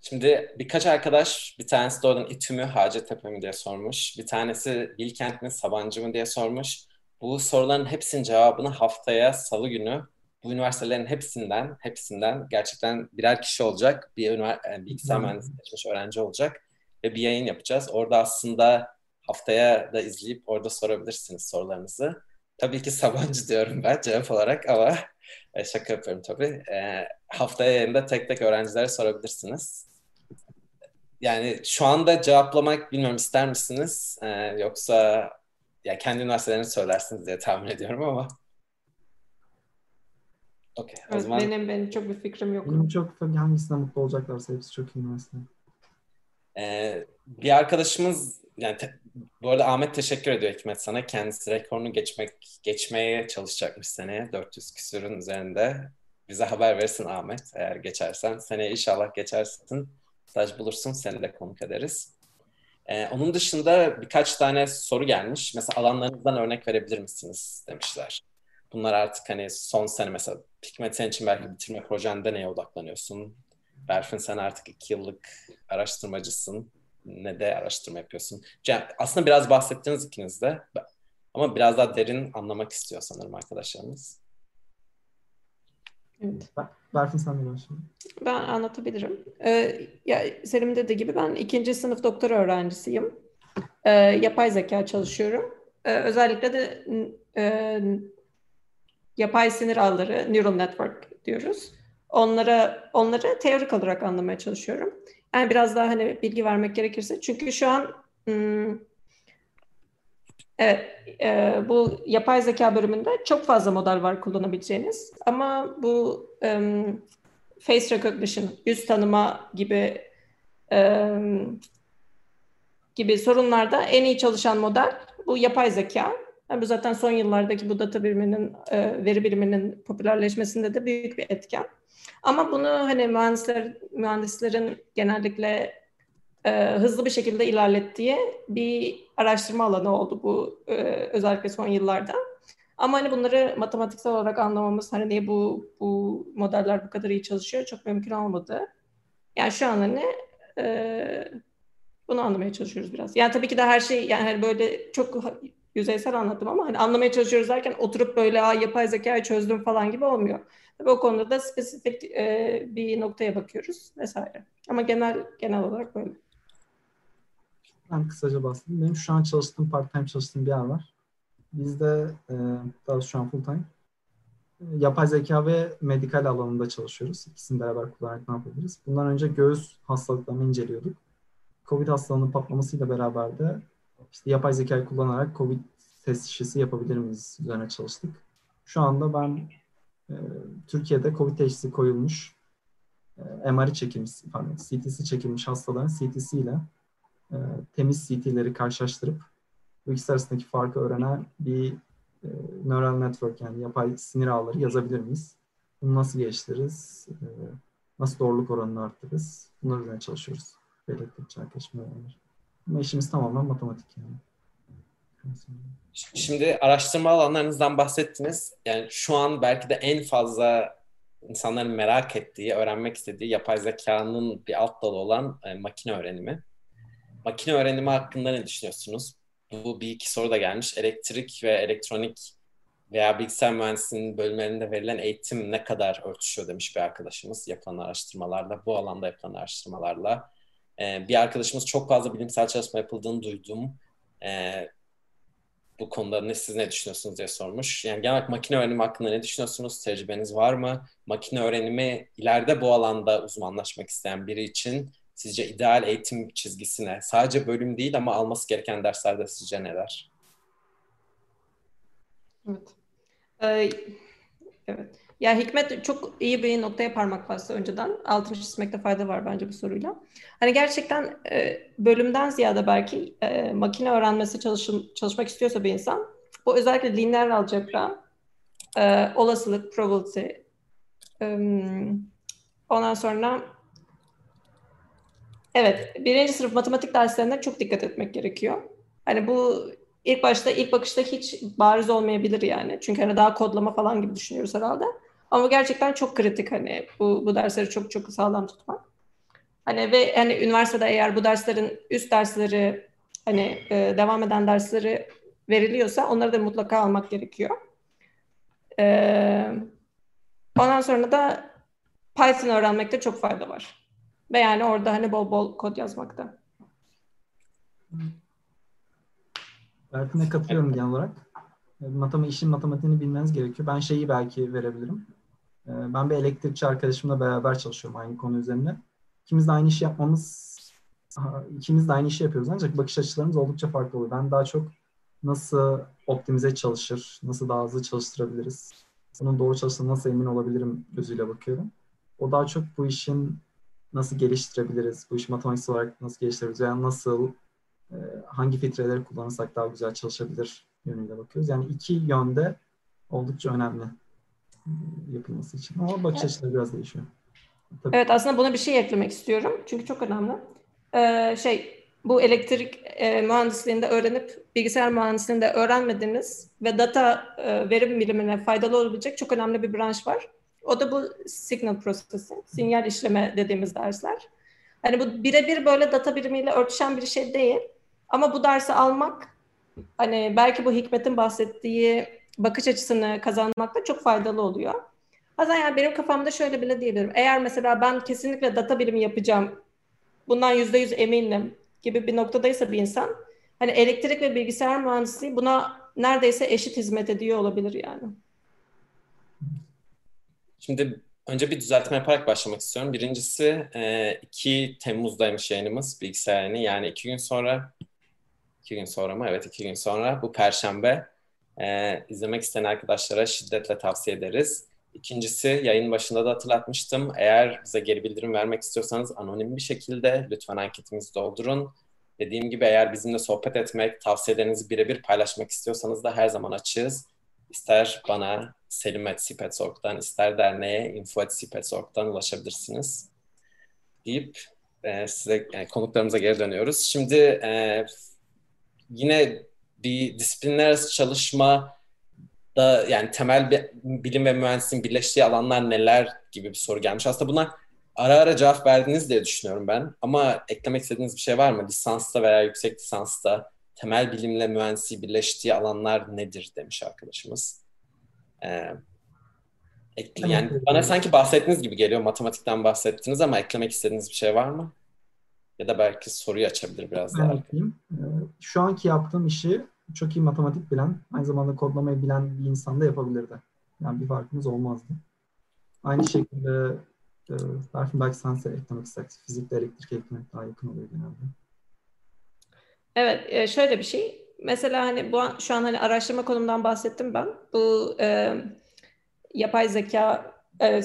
Şimdi birkaç arkadaş bir tanesi de oradan İTÜ mü Hacettepe mi diye sormuş. Bir tanesi Bilkent mi Sabancı mı diye sormuş. Bu soruların hepsinin cevabını haftaya salı günü bu üniversitelerin hepsinden hepsinden gerçekten birer kişi olacak. Bir ünivers- bilgisayar mühendisliği seçmiş öğrenci olacak ve bir yayın yapacağız. Orada aslında haftaya da izleyip orada sorabilirsiniz sorularınızı. Tabii ki Sabancı diyorum ben cevap olarak ama e, şaka yapıyorum tabii. E, haftaya yayında tek tek öğrencilere sorabilirsiniz. Yani şu anda cevaplamak bilmiyorum ister misiniz? E, yoksa ya kendi üniversitelerini söylersiniz diye tahmin ediyorum ama. Okay, evet, zaman... benim, benim çok bir fikrim yok. Benim çok hangisine mutlu olacaklarsa hepsi çok iyi üniversite. Ee, bir arkadaşımız yani te, bu arada Ahmet teşekkür ediyor Hikmet sana. Kendisi rekorunu geçmek geçmeye çalışacakmış seneye. 400 küsürün üzerinde. Bize haber versin Ahmet eğer geçersen. Seneye inşallah geçersin. Staj bulursun seni de konuk ederiz. Ee, onun dışında birkaç tane soru gelmiş. Mesela alanlarınızdan örnek verebilir misiniz demişler. Bunlar artık hani son sene mesela Hikmet senin için belki bitirme projende neye odaklanıyorsun? Berfin sen artık iki yıllık araştırmacısın. Ne de araştırma yapıyorsun? Cem, aslında biraz bahsettiniz ikiniz de. Ama biraz daha derin anlamak istiyor sanırım arkadaşlarımız. Evet. Berfin sen de başla. Ben anlatabilirim. Ee, ya Selim dediği gibi ben ikinci sınıf doktora öğrencisiyim. Ee, yapay zeka çalışıyorum. Ee, özellikle de e, yapay sinir ağları, neural network diyoruz. Onlara onları teorik olarak anlamaya çalışıyorum. Yani biraz daha hani bilgi vermek gerekirse. Çünkü şu an hmm, evet e, bu yapay zeka bölümünde çok fazla model var kullanabileceğiniz. Ama bu um, face recognition, yüz tanıma gibi um, gibi sorunlarda en iyi çalışan model bu yapay zeka. Yani bu zaten son yıllardaki bu data biriminin, e, veri biriminin popülerleşmesinde de büyük bir etken. Ama bunu hani mühendisler mühendislerin genellikle e, hızlı bir şekilde ilerlettiği bir araştırma alanı oldu bu e, özellikle son yıllarda. Ama hani bunları matematiksel olarak anlamamız, hani niye bu bu modeller bu kadar iyi çalışıyor çok mümkün olmadı. Yani şu an hani e, bunu anlamaya çalışıyoruz biraz. Yani tabii ki de her şey yani böyle çok yüzeysel anlattım ama hani anlamaya çalışıyoruz derken oturup böyle Aa, yapay zekayı çözdüm falan gibi olmuyor. Tabii o konuda da spesifik e, bir noktaya bakıyoruz vesaire. Ama genel genel olarak böyle. Ben kısaca bahsedeyim. Benim şu an çalıştığım, part time çalıştığım bir yer var. Bizde e, daha şu an full time yapay zeka ve medikal alanında çalışıyoruz. İkisini beraber kullanarak ne yapabiliriz? Bundan önce göğüs hastalıklarını inceliyorduk. Covid hastalığının patlamasıyla beraber de işte yapay zekayı kullanarak Covid test şişesi yapabilir miyiz üzerine çalıştık. Şu anda ben e, Türkiye'de Covid teşhisi koyulmuş, e, MR'i çekilmiş, pardon, CT'si çekilmiş hastaların CT'si ile e, temiz CT'leri karşılaştırıp bu ikisi arasındaki farkı öğrenen bir e, neural network yani yapay sinir ağları yazabilir miyiz? Bunu nasıl geliştiririz? E, nasıl doğruluk oranını arttırırız? Bunlar üzerine çalışıyoruz. Belirttikçe arkadaşım öğrenir. Ama işimiz tamamen matematik yani. Şimdi araştırma alanlarınızdan bahsettiniz. Yani şu an belki de en fazla insanların merak ettiği, öğrenmek istediği yapay zekanın bir alt dalı olan e, makine öğrenimi. Makine öğrenimi hakkında ne düşünüyorsunuz? Bu bir iki soru da gelmiş. Elektrik ve elektronik veya bilgisayar mühendisliğinin bölümlerinde verilen eğitim ne kadar örtüşüyor demiş bir arkadaşımız yapılan araştırmalarla, bu alanda yapılan araştırmalarla. Ee, bir arkadaşımız çok fazla bilimsel çalışma yapıldığını duydum. Ee, bu konuda ne siz ne düşünüyorsunuz diye sormuş. Yani genel olarak makine öğrenimi hakkında ne düşünüyorsunuz? Tecrübeniz var mı? Makine öğrenimi ileride bu alanda uzmanlaşmak isteyen biri için sizce ideal eğitim çizgisi ne? Sadece bölüm değil ama alması gereken derslerde sizce neler? Evet. Ee, evet. Ya Hikmet çok iyi bir noktaya parmak bastı önceden. Altını çizmekte fayda var bence bu soruyla. Hani gerçekten e, bölümden ziyade belki e, makine öğrenmesi çalışım, çalışmak istiyorsa bir insan bu özellikle lineer algebra, e, olasılık, probability, e, ondan sonra evet birinci sınıf matematik derslerine çok dikkat etmek gerekiyor. Hani bu ilk başta ilk bakışta hiç bariz olmayabilir yani. Çünkü hani daha kodlama falan gibi düşünüyoruz herhalde. Ama gerçekten çok kritik hani bu, bu dersleri çok çok sağlam tutmak. Hani ve hani üniversitede eğer bu derslerin üst dersleri hani e, devam eden dersleri veriliyorsa onları da mutlaka almak gerekiyor. E, ondan sonra da Python öğrenmekte çok fayda var. Ve yani orada hani bol bol kod yazmakta. Berfin'e katılıyorum genel olarak. Matematik, işin matematiğini bilmeniz gerekiyor. Ben şeyi belki verebilirim. Ee, ben bir elektrikçi arkadaşımla beraber çalışıyorum aynı konu üzerine. İkimiz de aynı işi yapmamız, ikimiz de aynı işi yapıyoruz ancak bakış açılarımız oldukça farklı oluyor. Ben daha çok nasıl optimize çalışır, nasıl daha hızlı çalıştırabiliriz, bunun doğru çalıştığına nasıl emin olabilirim gözüyle bakıyorum. O daha çok bu işin nasıl geliştirebiliriz, bu işi matematiksel olarak nasıl geliştirebiliriz veya nasıl e, hangi filtreleri kullanırsak daha güzel çalışabilir yönüyle bakıyoruz. Yani iki yönde oldukça önemli yapılması için. Ama bakış açıları biraz değişiyor. Tabii. Evet aslında buna bir şey eklemek istiyorum. Çünkü çok önemli. Ee, şey bu elektrik e, mühendisliğinde öğrenip bilgisayar mühendisliğinde öğrenmediğiniz ve data e, verim bilimine faydalı olabilecek çok önemli bir branş var. O da bu signal processing, sinyal işleme dediğimiz dersler. Hani bu birebir böyle data birimiyle örtüşen bir şey değil. Ama bu dersi almak hani belki bu Hikmet'in bahsettiği bakış açısını kazanmakta çok faydalı oluyor. Bazen yani benim kafamda şöyle bile diyebilirim. Eğer mesela ben kesinlikle data bilimi yapacağım, bundan yüzde yüz eminim gibi bir noktadaysa bir insan, hani elektrik ve bilgisayar mühendisliği buna neredeyse eşit hizmet ediyor olabilir yani. Şimdi önce bir düzeltme yaparak başlamak istiyorum. Birincisi 2 Temmuz'daymış yayınımız bilgisayar. Yani iki gün sonra, iki gün sonra mı? Evet iki gün sonra bu Perşembe. Ee, izlemek isteyen arkadaşlara şiddetle tavsiye ederiz. İkincisi yayın başında da hatırlatmıştım. Eğer bize geri bildirim vermek istiyorsanız anonim bir şekilde lütfen anketimizi doldurun. Dediğim gibi eğer bizimle sohbet etmek, tavsiyelerinizi birebir paylaşmak istiyorsanız da her zaman açığız. İster bana selim.sipetsorg'dan, ister derneğe info.sipetsorg'dan ulaşabilirsiniz. Deyip e, size yani konuklarımıza geri dönüyoruz. Şimdi e, yine bir disiplinler arası çalışma da yani temel bilim ve mühendisliğin birleştiği alanlar neler gibi bir soru gelmiş. Aslında buna ara ara cevap verdiniz diye düşünüyorum ben. Ama eklemek istediğiniz bir şey var mı? Lisansta veya yüksek lisansta temel bilimle mühendisliği birleştiği alanlar nedir demiş arkadaşımız. Ee, ekle, yani bana sanki bahsettiğiniz gibi geliyor. Matematikten bahsettiniz ama eklemek istediğiniz bir şey var mı? Ya da belki soruyu açabilir biraz daha. Ekleyeyim. Şu anki yaptığım işi çok iyi matematik bilen, aynı zamanda kodlamayı bilen bir insan da yapabilirdi. Yani bir farkımız olmazdı. Aynı şekilde e, Berfin belki sen eklemek istersin. Fizikle elektrik eklemek daha yakın oluyor genelde. Evet, e, şöyle bir şey. Mesela hani bu an, şu an hani araştırma konumdan bahsettim ben. Bu e, yapay zeka e,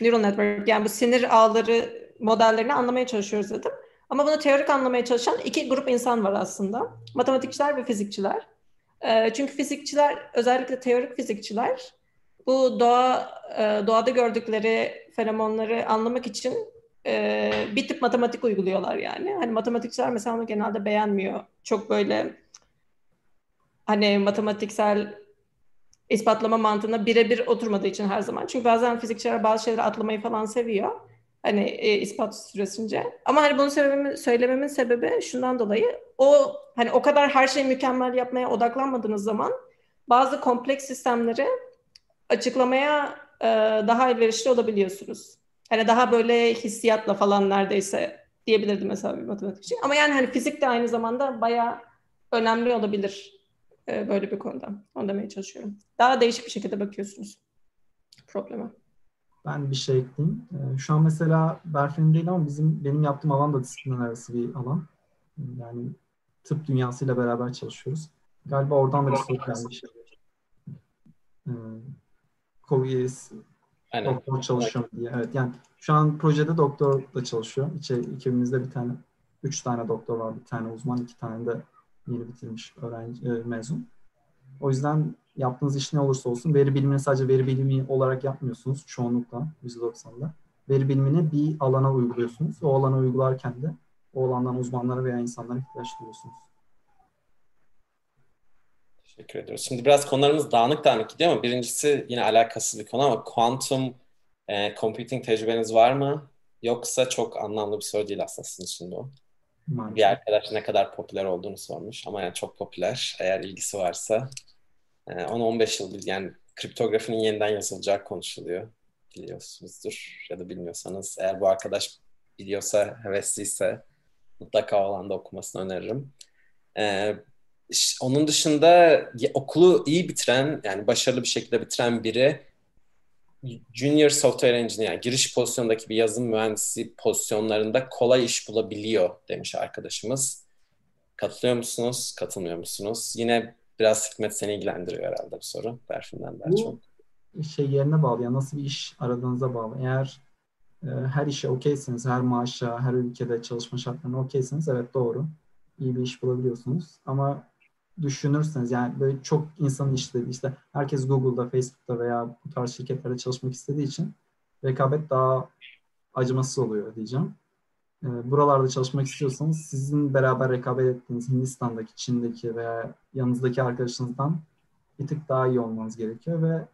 neural network yani bu sinir ağları modellerini anlamaya çalışıyoruz dedim. Ama bunu teorik anlamaya çalışan iki grup insan var aslında. Matematikçiler ve fizikçiler. E, çünkü fizikçiler, özellikle teorik fizikçiler bu doğa e, doğada gördükleri fenomenleri anlamak için e, bir tip matematik uyguluyorlar yani. Hani matematikçiler mesela onu genelde beğenmiyor. Çok böyle hani matematiksel ispatlama mantığına birebir oturmadığı için her zaman. Çünkü bazen fizikçiler bazı şeyleri atlamayı falan seviyor. Hani e, ispat süresince. Ama hani bunu söylememin, söylememin sebebi şundan dolayı o hani o kadar her şeyi mükemmel yapmaya odaklanmadığınız zaman bazı kompleks sistemleri açıklamaya e, daha elverişli olabiliyorsunuz. Hani daha böyle hissiyatla falan neredeyse diyebilirdim mesela bir matematikçi. Ama yani hani fizik de aynı zamanda bayağı önemli olabilir e, böyle bir konuda. Onu demeye çalışıyorum. Daha değişik bir şekilde bakıyorsunuz probleme. Ben bir şey ekleyeyim. E, şu an mesela Berfin'in değil ama bizim benim yaptığım alan da disiplin arası bir alan. Yani tıp dünyasıyla beraber çalışıyoruz. Galiba oradan da bir soru gelmiş. Ee, Aynen. doktor çalışıyorum diye. Evet yani şu an projede doktor da çalışıyor. İçe, ekibimizde bir tane, üç tane doktor var. Bir tane uzman, iki tane de yeni bitirmiş öğrenci, e, mezun. O yüzden yaptığınız iş ne olursa olsun veri bilimini sadece veri bilimi olarak yapmıyorsunuz çoğunlukla %90'da. Veri bilimini bir alana uyguluyorsunuz. O alana uygularken de o alandan uzmanlara veya insanlara ihtiyaç duyuyorsunuz. Teşekkür ediyoruz. Şimdi biraz konularımız dağınık dağınık gidiyor ama birincisi yine alakasız bir konu ama quantum e, computing tecrübeniz var mı? Yoksa çok anlamlı bir soru değil aslında sizin için bu. Maalesef. Bir arkadaş ne kadar popüler olduğunu sormuş ama yani çok popüler eğer ilgisi varsa. E, 10-15 yıldır yani kriptografinin yeniden yazılacağı konuşuluyor. Biliyorsunuzdur ya da bilmiyorsanız eğer bu arkadaş biliyorsa, hevesliyse mutlaka o alanda okumasını öneririm. Ee, onun dışında okulu iyi bitiren yani başarılı bir şekilde bitiren biri junior software engineer yani giriş pozisyondaki bir yazılım mühendisi pozisyonlarında kolay iş bulabiliyor demiş arkadaşımız. Katılıyor musunuz? Katılmıyor musunuz? Yine biraz Hikmet seni ilgilendiriyor herhalde bu soru. Berfin'den daha bu, çok. şey yerine bağlı. Yani nasıl bir iş aradığınıza bağlı. Eğer e, her işe okeyseniz, her maaşa, her ülkede çalışma şartlarına okeyseniz evet doğru. İyi bir iş bulabiliyorsunuz. Ama düşünürseniz yani böyle çok insanın işlediği işte herkes Google'da, Facebook'ta veya bu tarz şirketlerde çalışmak istediği için rekabet daha acımasız oluyor diyeceğim. Ee, buralarda çalışmak istiyorsanız sizin beraber rekabet ettiğiniz Hindistan'daki, Çin'deki veya yanınızdaki arkadaşınızdan bir tık daha iyi olmanız gerekiyor ve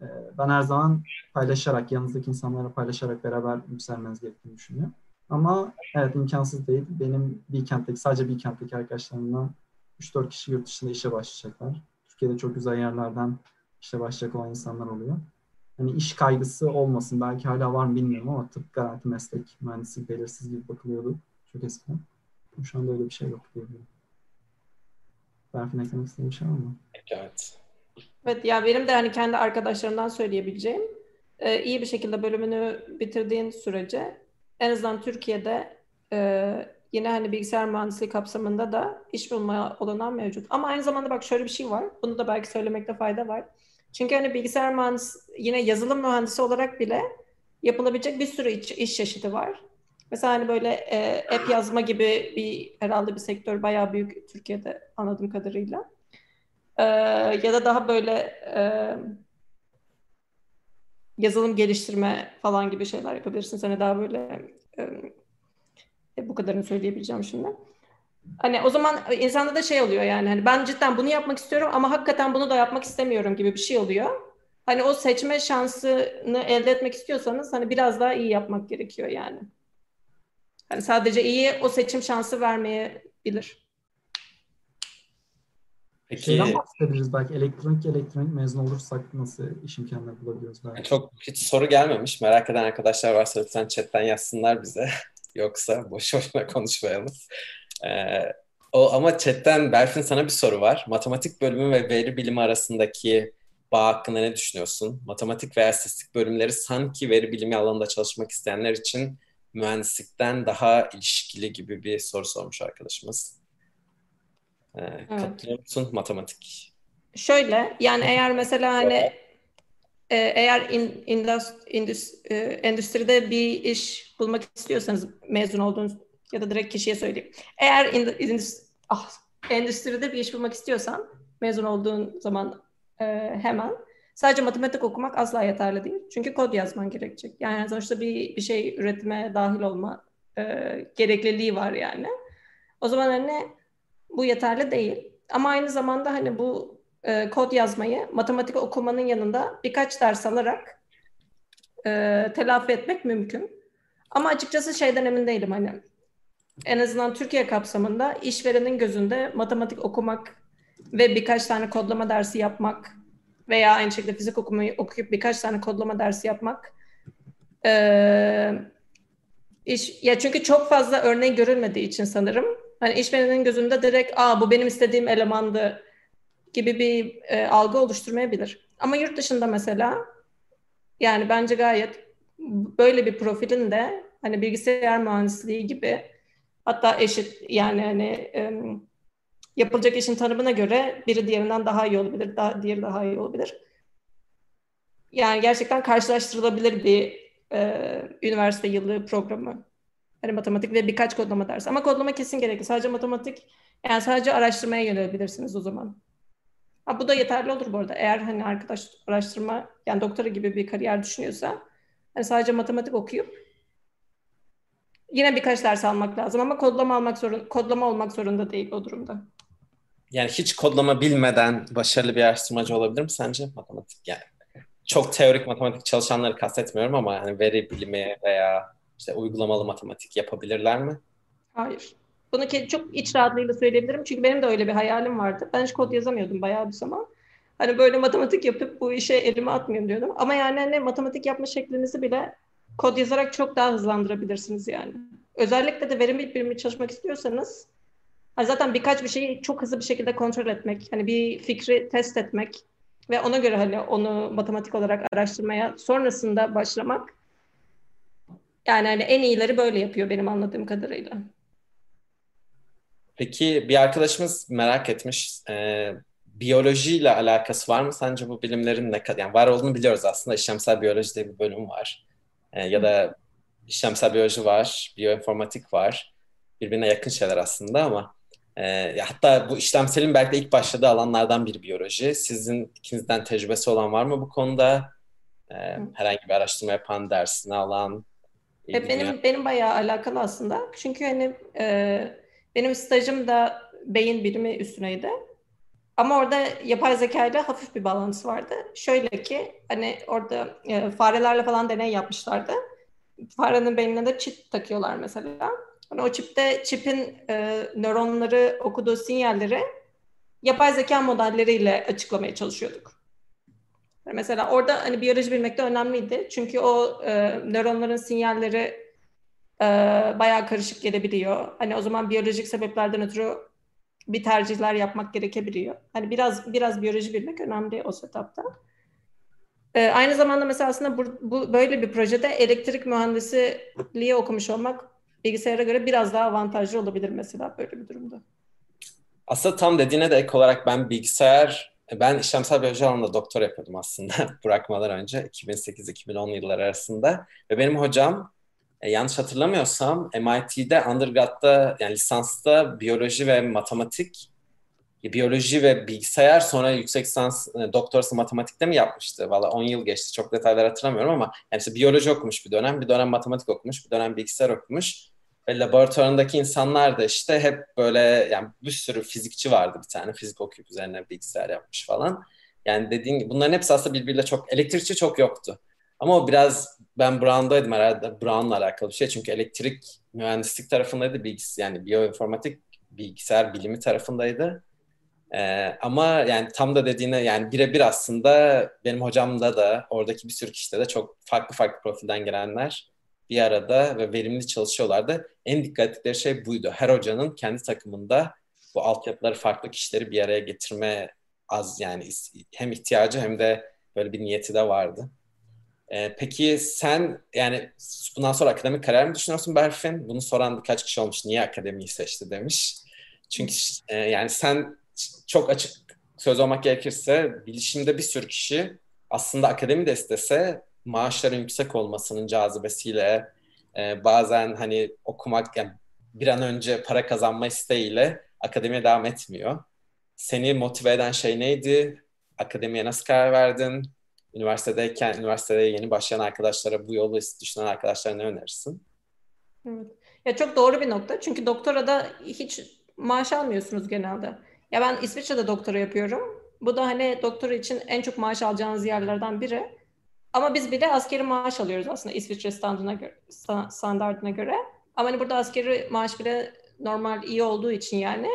e, ben her zaman paylaşarak, yanınızdaki insanlara paylaşarak beraber yükselmeniz gerektiğini düşünüyorum. Ama evet imkansız değil. Benim bir kentteki, sadece bir kentteki arkadaşlarımdan 3-4 kişi yurt dışında işe başlayacaklar. Türkiye'de çok güzel yerlerden işe başlayacak olan insanlar oluyor. Hani iş kaygısı olmasın. Belki hala var mı bilmiyorum ama tıp garanti meslek mühendislik belirsiz gibi bakılıyordu çok eskiden. Şu anda öyle bir şey yok diyebilirim. Berfin eklemek istediğin bir şey var mı? Evet. Evet ya benim de hani kendi arkadaşlarımdan söyleyebileceğim e, iyi bir şekilde bölümünü bitirdiğin sürece en azından Türkiye'de e, yine hani bilgisayar mühendisliği kapsamında da iş bulma olanağı mevcut. Ama aynı zamanda bak şöyle bir şey var. Bunu da belki söylemekte fayda var. Çünkü hani bilgisayar mühendisi yine yazılım mühendisi olarak bile yapılabilecek bir sürü iş, iş çeşidi var. Mesela hani böyle e, app yazma gibi bir herhalde bir sektör bayağı büyük Türkiye'de anladığım kadarıyla. E, ya da daha böyle e, yazılım geliştirme falan gibi şeyler yapabilirsiniz. Hani daha böyle e, bu kadarını söyleyebileceğim şimdi. Hani o zaman insanda da şey oluyor yani hani ben cidden bunu yapmak istiyorum ama hakikaten bunu da yapmak istemiyorum gibi bir şey oluyor. Hani o seçme şansını elde etmek istiyorsanız hani biraz daha iyi yapmak gerekiyor yani. Hani sadece iyi o seçim şansı vermeyebilir. Peki. Şeyden bahsedebiliriz belki elektronik elektronik mezun olursak nasıl iş imkanları bulabiliyoruz belki. Çok hiç soru gelmemiş. Merak eden arkadaşlar varsa lütfen chatten yazsınlar bize. Yoksa boş boşuna konuşmayalım. Ee, o ama chatten Berfin sana bir soru var. Matematik bölümü ve veri bilimi arasındaki bağ hakkında ne düşünüyorsun? Matematik veya istatistik bölümleri sanki veri bilimi alanında çalışmak isteyenler için mühendislikten daha ilişkili gibi bir soru sormuş arkadaşımız. Ee, evet. Katılıyor musun matematik? Şöyle yani eğer mesela hani e, eğer in, indus, indus, e, endüstride bir iş bulmak istiyorsanız mezun olduğunuz ya da direkt kişiye söyleyeyim. Eğer ah, endüstride bir iş bulmak istiyorsan mezun olduğun zaman e, hemen sadece matematik okumak asla yeterli değil. Çünkü kod yazman gerekecek. Yani sonuçta bir, bir şey üretime dahil olma e, gerekliliği var yani. O zaman hani bu yeterli değil. Ama aynı zamanda hani bu e, kod yazmayı matematik okumanın yanında birkaç ders alarak e, telafi etmek mümkün. Ama açıkçası şeyden emin değilim hani en azından Türkiye kapsamında işverenin gözünde matematik okumak ve birkaç tane kodlama dersi yapmak veya aynı şekilde fizik okumayı okuyup birkaç tane kodlama dersi yapmak ee, iş ya çünkü çok fazla örneği görülmediği için sanırım hani işverenin gözünde direkt aa bu benim istediğim elemandı gibi bir e, algı oluşturmayabilir. Ama yurt dışında mesela yani bence gayet böyle bir profilin de hani bilgisayar mühendisliği gibi hatta eşit yani hani yapılacak işin tanımına göre biri diğerinden daha iyi olabilir, daha, diğeri daha iyi olabilir. Yani gerçekten karşılaştırılabilir bir e, üniversite yılı programı. Hani matematik ve birkaç kodlama dersi. Ama kodlama kesin gerekli. Sadece matematik, yani sadece araştırmaya yönelebilirsiniz o zaman. Ha, bu da yeterli olur bu arada. Eğer hani arkadaş araştırma, yani doktora gibi bir kariyer düşünüyorsa, hani sadece matematik okuyup yine birkaç ders almak lazım ama kodlama almak zorunda, kodlama olmak zorunda değil o durumda. Yani hiç kodlama bilmeden başarılı bir araştırmacı olabilir mi sence matematik? Yani çok teorik matematik çalışanları kastetmiyorum ama hani veri bilimi veya işte uygulamalı matematik yapabilirler mi? Hayır. Bunu çok iç rahatlığıyla söyleyebilirim. Çünkü benim de öyle bir hayalim vardı. Ben hiç kod yazamıyordum bayağı bir zaman. Hani böyle matematik yapıp bu işe elimi atmayayım diyordum. Ama yani hani matematik yapma şeklinizi bile kod yazarak çok daha hızlandırabilirsiniz yani. Özellikle de verim bilimi çalışmak istiyorsanız hani zaten birkaç bir şeyi çok hızlı bir şekilde kontrol etmek, hani bir fikri test etmek ve ona göre hani onu matematik olarak araştırmaya sonrasında başlamak yani hani en iyileri böyle yapıyor benim anladığım kadarıyla. Peki bir arkadaşımız merak etmiş. E, biyolojiyle alakası var mı sence bu bilimlerin ne kadar yani var olduğunu biliyoruz aslında işlemsel biyoloji diye bir bölüm var. E, ya da işlemsel biyoloji var, biyoinformatik var. Birbirine yakın şeyler aslında ama e, hatta bu işlemselin belki de ilk başladığı alanlardan bir biyoloji. Sizin ikinizden tecrübesi olan var mı bu konuda? E, herhangi bir araştırma yapan, dersini alan? E, benim benim bayağı alakalı aslında. Çünkü hani e, benim stajım da beyin bilimi üstüneydi. Ama orada yapay zeka ile hafif bir bağlantısı vardı. Şöyle ki hani orada e, farelerle falan deney yapmışlardı. Farenin beynine de çip takıyorlar mesela. Hani o çipte çipin e, nöronları okuduğu sinyalleri yapay zeka modelleriyle açıklamaya çalışıyorduk. Mesela orada hani biyoloji bilmek de önemliydi. Çünkü o e, nöronların sinyalleri e, bayağı karışık gelebiliyor. Hani o zaman biyolojik sebeplerden ötürü bir tercihler yapmak gerekebiliyor. Hani biraz biraz biyoloji bilmek önemli o setupta. E, aynı zamanda mesela aslında bu, bu böyle bir projede elektrik mühendisliği okumuş olmak bilgisayara göre biraz daha avantajlı olabilir mesela böyle bir durumda. Aslında tam dediğine de ek olarak ben bilgisayar, ben işlemsel biyoloji alanında doktor yapıyordum aslında bırakmadan önce 2008-2010 yılları arasında. Ve benim hocam e, yanlış hatırlamıyorsam MIT'de undergrad'da yani lisansta biyoloji ve matematik biyoloji ve bilgisayar sonra yüksek lisans e, doktorası matematikte mi yapmıştı? Valla 10 yıl geçti. Çok detaylar hatırlamıyorum ama yani işte biyoloji okumuş bir dönem, bir dönem matematik okumuş, bir dönem bilgisayar okumuş. Ve laboratuvarındaki insanlar da işte hep böyle yani bir sürü fizikçi vardı bir tane. Fizik okuyup üzerine bilgisayar yapmış falan. Yani dediğin gibi bunların hepsi aslında birbiriyle çok elektrikçi çok yoktu. Ama o biraz ben Brown'daydım herhalde Brown'la alakalı bir şey. Çünkü elektrik mühendislik tarafındaydı bilgisayar yani biyoinformatik bilgisayar bilimi tarafındaydı. Ee, ama yani tam da dediğine yani birebir aslında benim hocamda da oradaki bir sürü kişide de çok farklı farklı profilden gelenler bir arada ve verimli çalışıyorlardı. En dikkat ettikleri şey buydu. Her hocanın kendi takımında bu altyapıları farklı kişileri bir araya getirme az yani hem ihtiyacı hem de böyle bir niyeti de vardı. Ee, peki sen yani bundan sonra akademik kariyer mi düşünüyorsun Berfin? Bunu soran birkaç kişi olmuş. Niye akademiyi seçti demiş. Çünkü e, yani sen çok açık söz olmak gerekirse bilişimde bir sürü kişi aslında akademi de istese maaşların yüksek olmasının cazibesiyle e, bazen hani okumak yani bir an önce para kazanma isteğiyle akademiye devam etmiyor. Seni motive eden şey neydi? Akademiye nasıl karar verdin? Üniversitedeyken, üniversitede yeni başlayan arkadaşlara bu yolu düşünen arkadaşlara ne önerirsin? Evet. Ya çok doğru bir nokta. Çünkü doktorada hiç maaş almıyorsunuz genelde. Ya ben İsviçre'de doktora yapıyorum. Bu da hani doktora için en çok maaş alacağınız yerlerden biri. Ama biz bile askeri maaş alıyoruz aslında İsviçre standına göre, standartına göre. Ama hani burada askeri maaş bile normal iyi olduğu için yani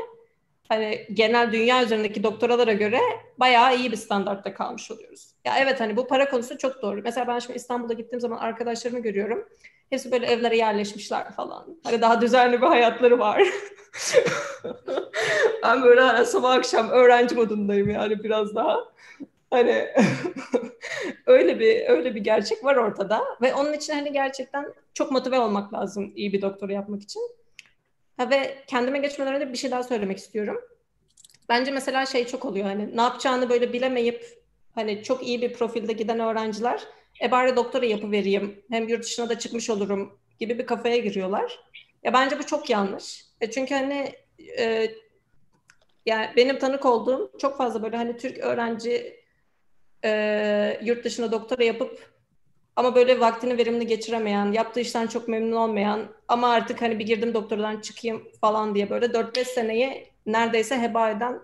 hani genel dünya üzerindeki doktoralara göre bayağı iyi bir standartta kalmış oluyoruz. Ya evet hani bu para konusu çok doğru. Mesela ben şimdi İstanbul'a gittiğim zaman arkadaşlarımı görüyorum. Hepsi böyle evlere yerleşmişler falan. Hani daha düzenli bir hayatları var. ben böyle hani sabah akşam öğrenci modundayım yani biraz daha. Hani öyle bir öyle bir gerçek var ortada ve onun için hani gerçekten çok motive olmak lazım iyi bir doktora yapmak için. Ha, ve kendime geçmeden önce bir şey daha söylemek istiyorum. Bence mesela şey çok oluyor hani ne yapacağını böyle bilemeyip hani çok iyi bir profilde giden öğrenciler e bari doktora yapıvereyim hem yurt dışına da çıkmış olurum gibi bir kafaya giriyorlar. Ya bence bu çok yanlış. E çünkü hani e, yani benim tanık olduğum çok fazla böyle hani Türk öğrenci e, yurt dışında doktora yapıp ama böyle vaktini verimli geçiremeyen, yaptığı işten çok memnun olmayan ama artık hani bir girdim doktordan çıkayım falan diye böyle 4-5 seneyi neredeyse heba eden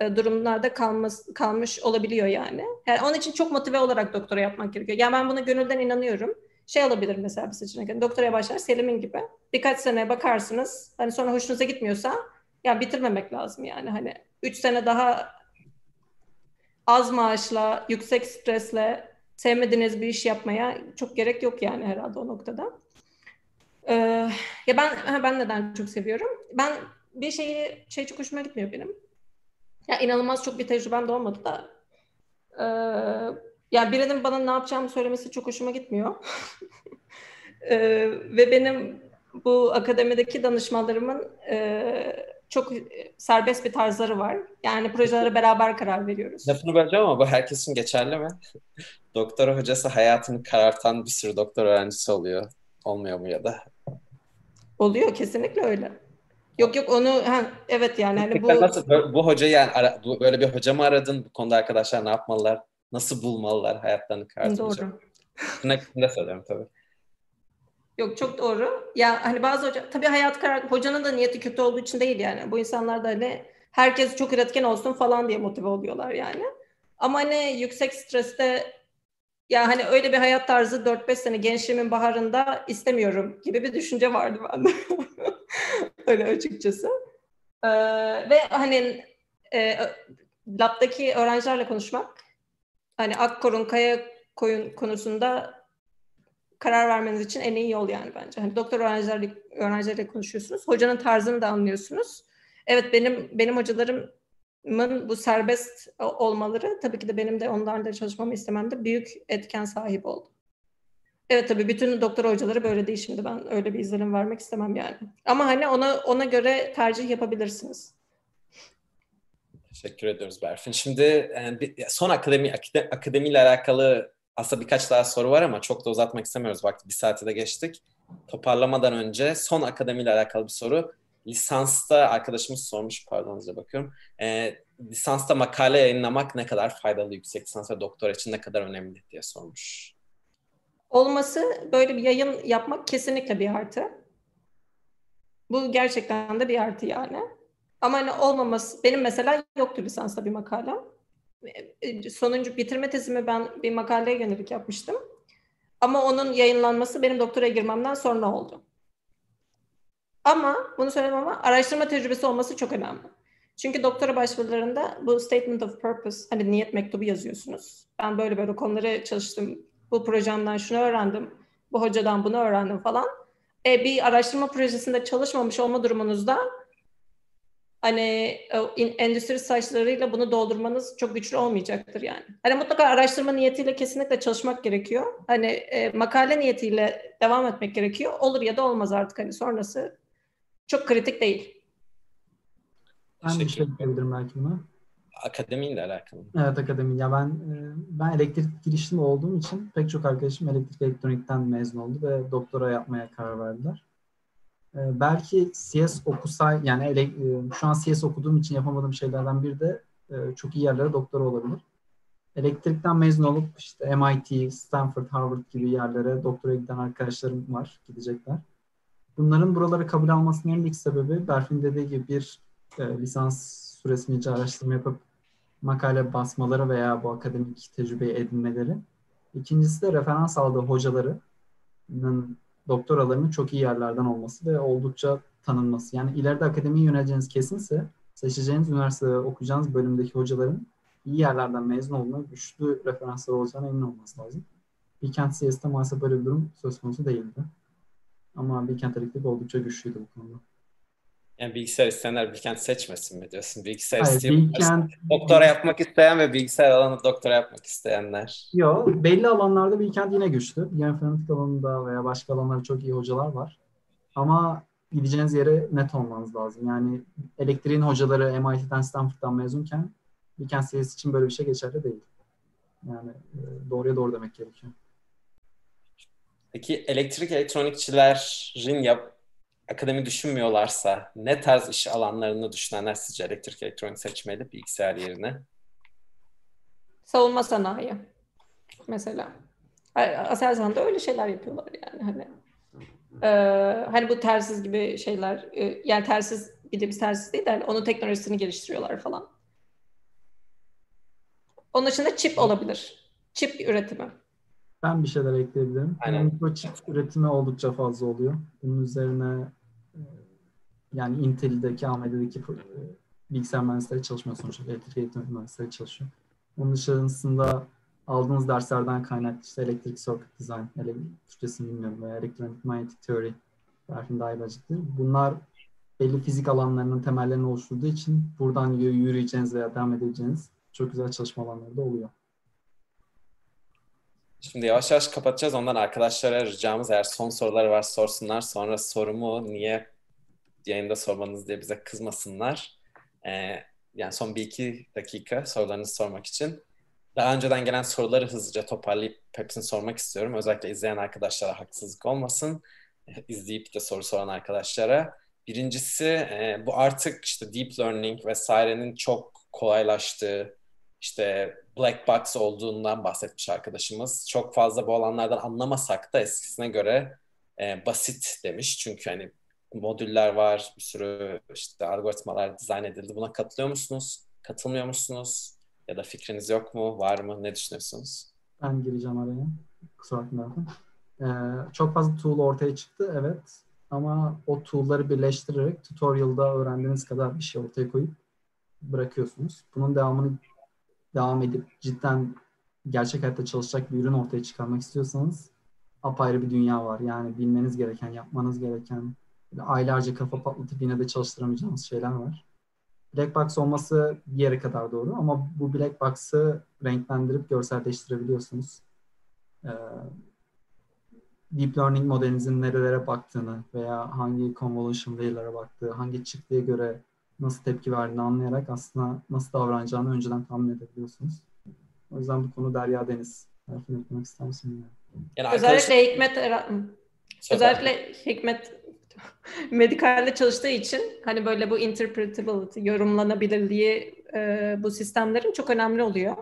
e, durumlarda kalmış, kalmış olabiliyor yani. yani. Onun için çok motive olarak doktora yapmak gerekiyor. Yani ben buna gönülden inanıyorum. Şey olabilir mesela bir seçenek. Yani doktoraya başlar Selim'in gibi. Birkaç sene bakarsınız. Hani sonra hoşunuza gitmiyorsa ya bitirmemek lazım yani. Hani 3 sene daha az maaşla, yüksek stresle sevmediğiniz bir iş yapmaya çok gerek yok yani herhalde o noktada. Ee, ya ben ben neden çok seviyorum? Ben bir şeyi şey çok hoşuma gitmiyor benim. Ya inanılmaz çok bir tecrübem de olmadı da. Ee, ya birinin bana ne yapacağımı söylemesi çok hoşuma gitmiyor. ee, ve benim bu akademideki danışmanlarımın e, çok e, serbest bir tarzları var. Yani projelere beraber karar veriyoruz. Lafını böleceğim ama bu herkes için geçerli mi? Doktora hocası hayatını karartan bir sürü doktor öğrencisi oluyor. Olmuyor mu ya da? Oluyor kesinlikle öyle. Yok yok onu ha, evet yani hani bu nasıl bu hocayı yani ara, bu, böyle bir hoca mı aradın? Bu konuda arkadaşlar ne yapmalılar? Nasıl bulmalılar hayatlarını karartmayacak? Doğru. Ne, ne söylüyorum tabii. Yok çok doğru. Ya hani bazı hoca tabii hayat karar hocanın da niyeti kötü olduğu için değil yani. Bu insanlar da hani herkes çok üretken olsun falan diye motive oluyorlar yani. Ama hani yüksek streste ya hani öyle bir hayat tarzı 4-5 sene gençliğimin baharında istemiyorum gibi bir düşünce vardı bende. öyle açıkçası. Ee, ve hani e, labdaki öğrencilerle konuşmak hani Akkor'un Kaya koyun konusunda karar vermeniz için en iyi yol yani bence. Hani doktor öğrencilerle, öğrencilerle konuşuyorsunuz. Hocanın tarzını da anlıyorsunuz. Evet benim benim hocalarımın bu serbest olmaları tabii ki de benim de onlarla çalışmamı istememde büyük etken sahip oldu. Evet tabii bütün doktor hocaları böyle değil şimdi ben öyle bir izlenim vermek istemem yani. Ama hani ona ona göre tercih yapabilirsiniz. Teşekkür ediyoruz Berfin. Şimdi yani son akademi akademiyle alakalı aslında birkaç daha soru var ama çok da uzatmak istemiyoruz. Vakti bir saate de geçtik. Toparlamadan önce son akademiyle alakalı bir soru. Lisansta arkadaşımız sormuş, pardon size bakıyorum. E, lisansta makale yayınlamak ne kadar faydalı, yüksek lisans ve doktora için ne kadar önemli diye sormuş. Olması böyle bir yayın yapmak kesinlikle bir artı. Bu gerçekten de bir artı yani. Ama hani olmaması, benim mesela yoktu lisansta bir makalem. E, sonuncu bitirme tezimi ben bir makaleye yönelik yapmıştım. Ama onun yayınlanması benim doktora girmemden sonra oldu. Ama bunu söylemem ama araştırma tecrübesi olması çok önemli. Çünkü doktora başvurularında bu statement of purpose, hani niyet mektubu yazıyorsunuz. Ben böyle böyle konuları çalıştım, bu projemden şunu öğrendim, bu hocadan bunu öğrendim falan. E, bir araştırma projesinde çalışmamış olma durumunuzda hani e, endüstri saçlarıyla bunu doldurmanız çok güçlü olmayacaktır yani. Hani mutlaka araştırma niyetiyle kesinlikle çalışmak gerekiyor. Hani e, makale niyetiyle devam etmek gerekiyor. Olur ya da olmaz artık hani sonrası çok kritik değil. Ben bir şey diyebilirim belki buna. Akademiyle alakalı. Evet akademi. Ya ben e, ben elektrik girişimi olduğum için pek çok arkadaşım elektrik elektronikten mezun oldu ve doktora yapmaya karar verdiler. Ee, belki CS okusay yani ele, e, şu an CS okuduğum için yapamadığım şeylerden biri de e, çok iyi yerlere doktora olabilir. Elektrikten mezun olup işte MIT, Stanford, Harvard gibi yerlere doktora giden arkadaşlarım var, gidecekler. Bunların buraları kabul almasının en büyük sebebi Berfin dediği gibi bir e, lisans süresince araştırma yapıp makale basmaları veya bu akademik tecrübeyi edinmeleri. İkincisi de referans aldığı hocalarının doktoralarının çok iyi yerlerden olması ve oldukça tanınması. Yani ileride akademiye yöneleceğiniz kesinse seçeceğiniz üniversitede okuyacağınız bölümdeki hocaların iyi yerlerden mezun olma, güçlü referanslar olacağına emin olması lazım. Bilkent CS'de maalesef böyle bir durum söz konusu değildi. Ama Bilkent Elektrik oldukça güçlüydü bu konuda. Yani bilgisayar isteyenler Bilkent seçmesin mi diyorsun? Bilgisayar Hayır, Bilkent... doktora yapmak isteyen ve bilgisayar alanı doktora yapmak isteyenler. Yok, belli alanlarda Bilkent yine güçlü. Biyofenatik alanında veya başka alanlarda çok iyi hocalar var. Ama gideceğiniz yere net olmanız lazım. Yani elektriğin hocaları MIT'den, Stanford'dan mezunken Bilkent seviyesi için böyle bir şey geçerli değil. Yani e, doğruya doğru demek gerekiyor. Peki elektrik elektronikçilerin yap, akademi düşünmüyorlarsa ne tarz iş alanlarını düşünenler sizce elektrik elektronik seçmeli bilgisayar yerine? Savunma sanayi mesela. Aselsan'da öyle şeyler yapıyorlar yani hani. Ee, hani bu tersiz gibi şeyler e, yani tersiz bir de bir tersiz değil de hani onun teknolojisini geliştiriyorlar falan. Onun dışında çip olabilir. Çip üretimi. Ben bir şeyler ekleyebilirim. Aynen. Mikroçip üretimi oldukça fazla oluyor. Bunun üzerine yani Intel'deki, AMD'deki e, bilgisayar mühendisleri çalışmıyor sonuçta. Elektrik elektronik mühendisleri çalışıyor. Onun dışında aldığınız derslerden kaynaklı işte elektrik circuit design, ele, Türkçesini bilmiyorum veya elektronik manyetik teori Berfin daha Bunlar belli fizik alanlarının temellerini oluşturduğu için buradan yürüyeceğiniz veya devam edeceğiniz çok güzel çalışma alanları da oluyor. Şimdi yavaş yavaş kapatacağız. Ondan arkadaşlara ricamız eğer son soruları var sorsunlar. Sonra sorumu niye yayında sormanız diye bize kızmasınlar. Ee, yani son bir iki dakika sorularınızı sormak için. Daha önceden gelen soruları hızlıca toparlayıp hepsini sormak istiyorum. Özellikle izleyen arkadaşlara haksızlık olmasın. İzleyip de soru soran arkadaşlara. Birincisi e, bu artık işte deep learning vesairenin çok kolaylaştığı, işte black box olduğundan bahsetmiş arkadaşımız. Çok fazla bu alanlardan anlamasak da eskisine göre e, basit demiş. Çünkü hani modüller var, bir sürü işte algoritmalar dizayn edildi. Buna katılıyor musunuz? Katılmıyor musunuz? Ya da fikriniz yok mu? Var mı? Ne düşünüyorsunuz? Ben gireceğim araya. Kusura bakmayın. Ee, çok fazla tool ortaya çıktı, evet. Ama o tool'ları birleştirerek tutorial'da öğrendiğiniz kadar bir şey ortaya koyup bırakıyorsunuz. Bunun devamını devam edip cidden gerçek hayatta çalışacak bir ürün ortaya çıkarmak istiyorsanız apayrı bir dünya var. Yani bilmeniz gereken, yapmanız gereken, aylarca kafa patlatıp yine de çalıştıramayacağınız şeyler var. Black box olması bir yere kadar doğru ama bu black box'ı renklendirip görselleştirebiliyorsunuz. Ee, deep learning modelinizin nerelere baktığını veya hangi convolution veriler'e baktığı, hangi çıktıya göre nasıl tepki verdiğini anlayarak aslında nasıl davranacağını önceden tahmin edebiliyorsunuz. O yüzden bu konu derya deniz. Tarifini etmek ister misin? Yani özellikle arkadaş... Hikmet özellikle Hikmet medikalde çalıştığı için hani böyle bu interpretability, yorumlanabilirliği e, bu sistemlerin çok önemli oluyor.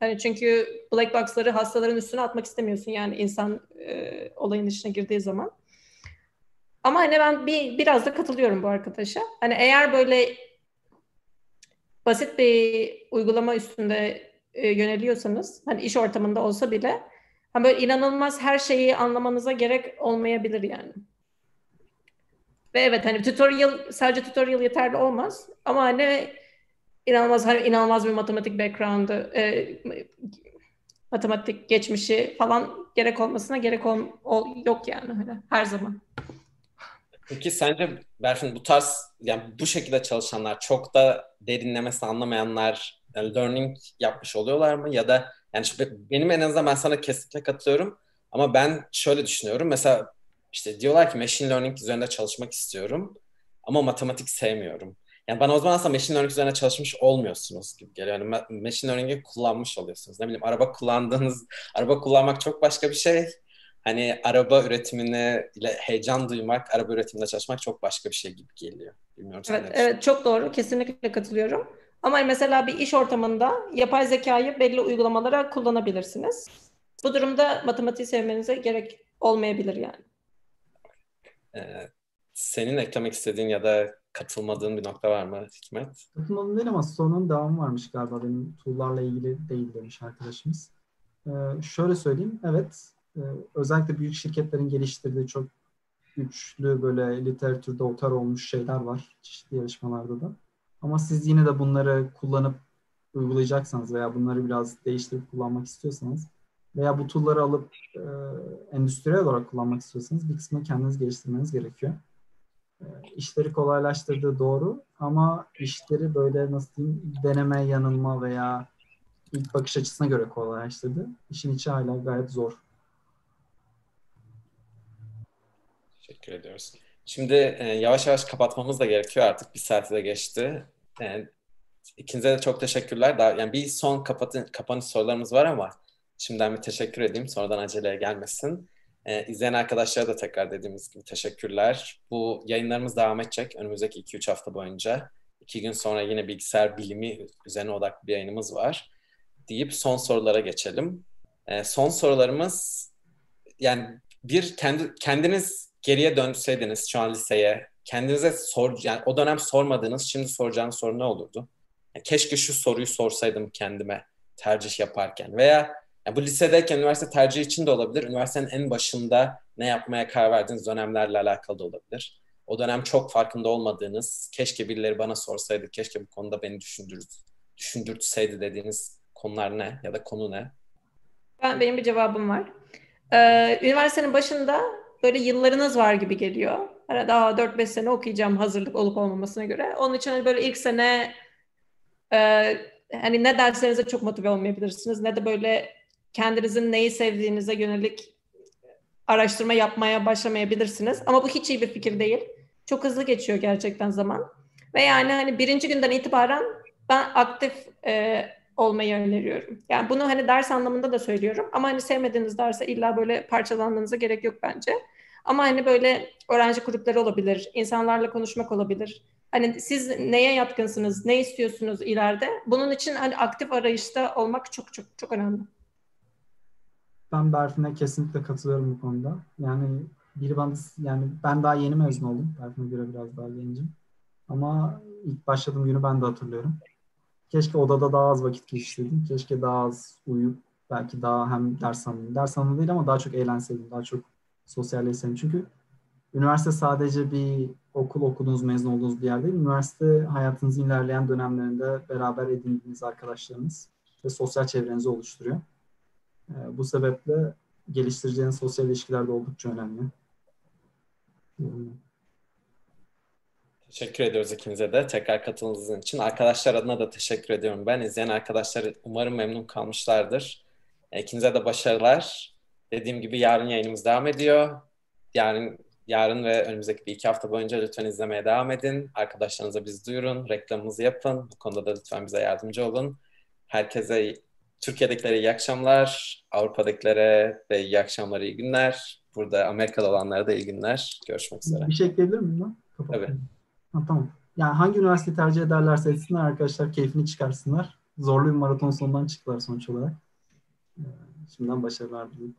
Hani çünkü black box'ları hastaların üstüne atmak istemiyorsun yani insan e, olayın içine girdiği zaman. Ama hani ben bir biraz da katılıyorum bu arkadaşa. Hani eğer böyle basit bir uygulama üstünde e, yöneliyorsanız, hani iş ortamında olsa bile hani böyle inanılmaz her şeyi anlamanıza gerek olmayabilir yani. Ve evet hani tutorial sadece tutorial yeterli olmaz ama hani inanılmaz hani inanılmaz bir matematik background'ı e, matematik geçmişi falan gerek olmasına gerek ol, ol, yok yani hani her zaman. Peki sence Berfin bu tarz yani bu şekilde çalışanlar çok da derinlemesine anlamayanlar yani learning yapmış oluyorlar mı ya da yani benim en azından ben sana kesinlikle katılıyorum ama ben şöyle düşünüyorum mesela işte diyorlar ki machine learning üzerinde çalışmak istiyorum ama matematik sevmiyorum. Yani bana o zaman aslında machine learning üzerine çalışmış olmuyorsunuz gibi geliyor. Yani machine learning'i kullanmış oluyorsunuz. Ne bileyim araba kullandığınız, araba kullanmak çok başka bir şey. Hani araba üretimine ile heyecan duymak, araba üretiminde çalışmak çok başka bir şey gibi geliyor. Bilmiyorum evet, evet çok doğru. Kesinlikle katılıyorum. Ama mesela bir iş ortamında yapay zekayı belli uygulamalara kullanabilirsiniz. Bu durumda matematiği sevmenize gerek olmayabilir yani. Ee, senin eklemek istediğin ya da katılmadığın bir nokta var mı Hikmet? Katılmadığım değil ama sorunun devamı varmış galiba benim tool'larla ilgili değil demiş arkadaşımız. Ee, şöyle söyleyeyim, evet e, özellikle büyük şirketlerin geliştirdiği çok güçlü böyle literatürde otar olmuş şeyler var çeşitli yarışmalarda da. Ama siz yine de bunları kullanıp uygulayacaksanız veya bunları biraz değiştirip kullanmak istiyorsanız veya bu tool'ları alıp e, endüstriyel olarak kullanmak istiyorsanız bir kısmını kendiniz geliştirmeniz gerekiyor. E, işleri kolaylaştırdığı doğru ama işleri böyle nasıl diyeyim deneme, yanılma veya ilk bakış açısına göre kolaylaştırdı. İşin içi hala gayet zor. Teşekkür ediyoruz. Şimdi e, yavaş yavaş kapatmamız da gerekiyor artık. Bir saati de geçti. E, ikinize de çok teşekkürler. Daha, yani bir son kapatın, kapanış sorularımız var ama Şimdiden bir teşekkür edeyim. Sonradan aceleye gelmesin. Ee, izleyen arkadaşlara da tekrar dediğimiz gibi teşekkürler. Bu yayınlarımız devam edecek önümüzdeki 2-3 hafta boyunca. İki gün sonra yine bilgisayar bilimi üzerine odaklı bir yayınımız var. Deyip son sorulara geçelim. Ee, son sorularımız yani bir kendi kendiniz geriye dönseydiniz şu an liseye kendinize sor yani o dönem sormadığınız şimdi soracağınız soru ne olurdu? Yani keşke şu soruyu sorsaydım kendime tercih yaparken veya yani bu lisedeyken üniversite tercihi için de olabilir. Üniversitenin en başında ne yapmaya karar verdiğiniz dönemlerle alakalı da olabilir. O dönem çok farkında olmadığınız, keşke birileri bana sorsaydı, keşke bu konuda beni düşündür, düşündürtseydi dediğiniz konular ne ya da konu ne? Ben, benim bir cevabım var. Ee, üniversitenin başında böyle yıllarınız var gibi geliyor. Daha 4-5 sene okuyacağım hazırlık olup olmamasına göre. Onun için hani böyle ilk sene e, hani ne derslerinize çok motive olmayabilirsiniz ne de böyle kendinizin neyi sevdiğinize yönelik araştırma yapmaya başlamayabilirsiniz. Ama bu hiç iyi bir fikir değil. Çok hızlı geçiyor gerçekten zaman. Ve yani hani birinci günden itibaren ben aktif e, olmayı öneriyorum. Yani bunu hani ders anlamında da söylüyorum. Ama hani sevmediğiniz derse illa böyle parçalanmanıza gerek yok bence. Ama hani böyle öğrenci grupları olabilir, insanlarla konuşmak olabilir. Hani siz neye yatkınsınız, ne istiyorsunuz ileride? Bunun için hani aktif arayışta olmak çok çok çok önemli ben Berfin'e kesinlikle katılıyorum bu konuda. Yani biri bana yani ben daha yeni mezun oldum. Berfin'e göre biraz daha gencim. Ama ilk başladığım günü ben de hatırlıyorum. Keşke odada daha az vakit geçirseydim. Keşke daha az uyuyup belki daha hem ders anlayayım. Ders anlamı değil ama daha çok eğlenseydim. Daha çok sosyalleşseydim. Çünkü üniversite sadece bir okul okuduğunuz, mezun olduğunuz bir yer değil. Üniversite hayatınızın ilerleyen dönemlerinde beraber edindiğiniz arkadaşlarınız ve sosyal çevrenizi oluşturuyor. E, bu sebeple geliştireceğiniz sosyal ilişkiler de oldukça önemli. Teşekkür ediyoruz ikinize de tekrar katıldığınız için. Arkadaşlar adına da teşekkür ediyorum ben. İzleyen arkadaşlar umarım memnun kalmışlardır. İkinize de başarılar. Dediğim gibi yarın yayınımız devam ediyor. Yarın yarın ve önümüzdeki bir iki hafta boyunca lütfen izlemeye devam edin. Arkadaşlarınıza biz duyurun, reklamımızı yapın. Bu konuda da lütfen bize yardımcı olun. Herkese Türkiye'dekilere iyi akşamlar, Avrupa'dakilere de iyi akşamlar, iyi günler. Burada Amerika'da olanlara da iyi günler. Görüşmek üzere. Bir şey ekleyebilir miyim ben? Tabii. Ha, tamam. Yani hangi üniversite tercih ederlerse etsinler arkadaşlar keyfini çıkarsınlar. Zorlu bir maraton sonundan çıktılar sonuç olarak. Ee, şimdiden başarılar diliyorum.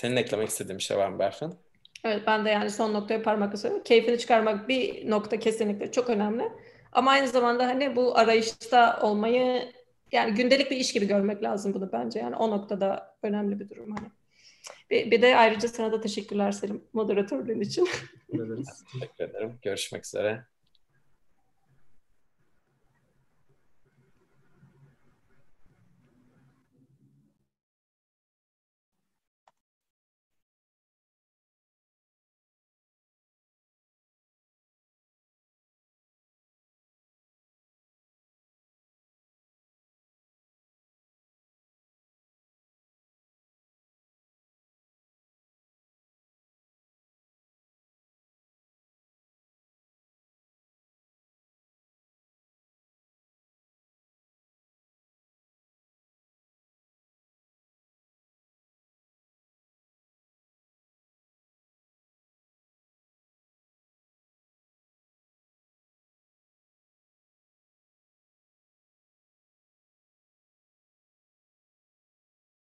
Senin eklemek istediğin bir şey var mı Berfin? Evet ben de yani son noktaya parmak basıyorum. Keyfini çıkarmak bir nokta kesinlikle çok önemli. Ama aynı zamanda hani bu arayışta olmayı yani gündelik bir iş gibi görmek lazım bunu bence. Yani o noktada önemli bir durum hani. Bir, bir de ayrıca sana da teşekkürler Selim moderatörlüğün için. Teşekkür ederim. Görüşmek üzere.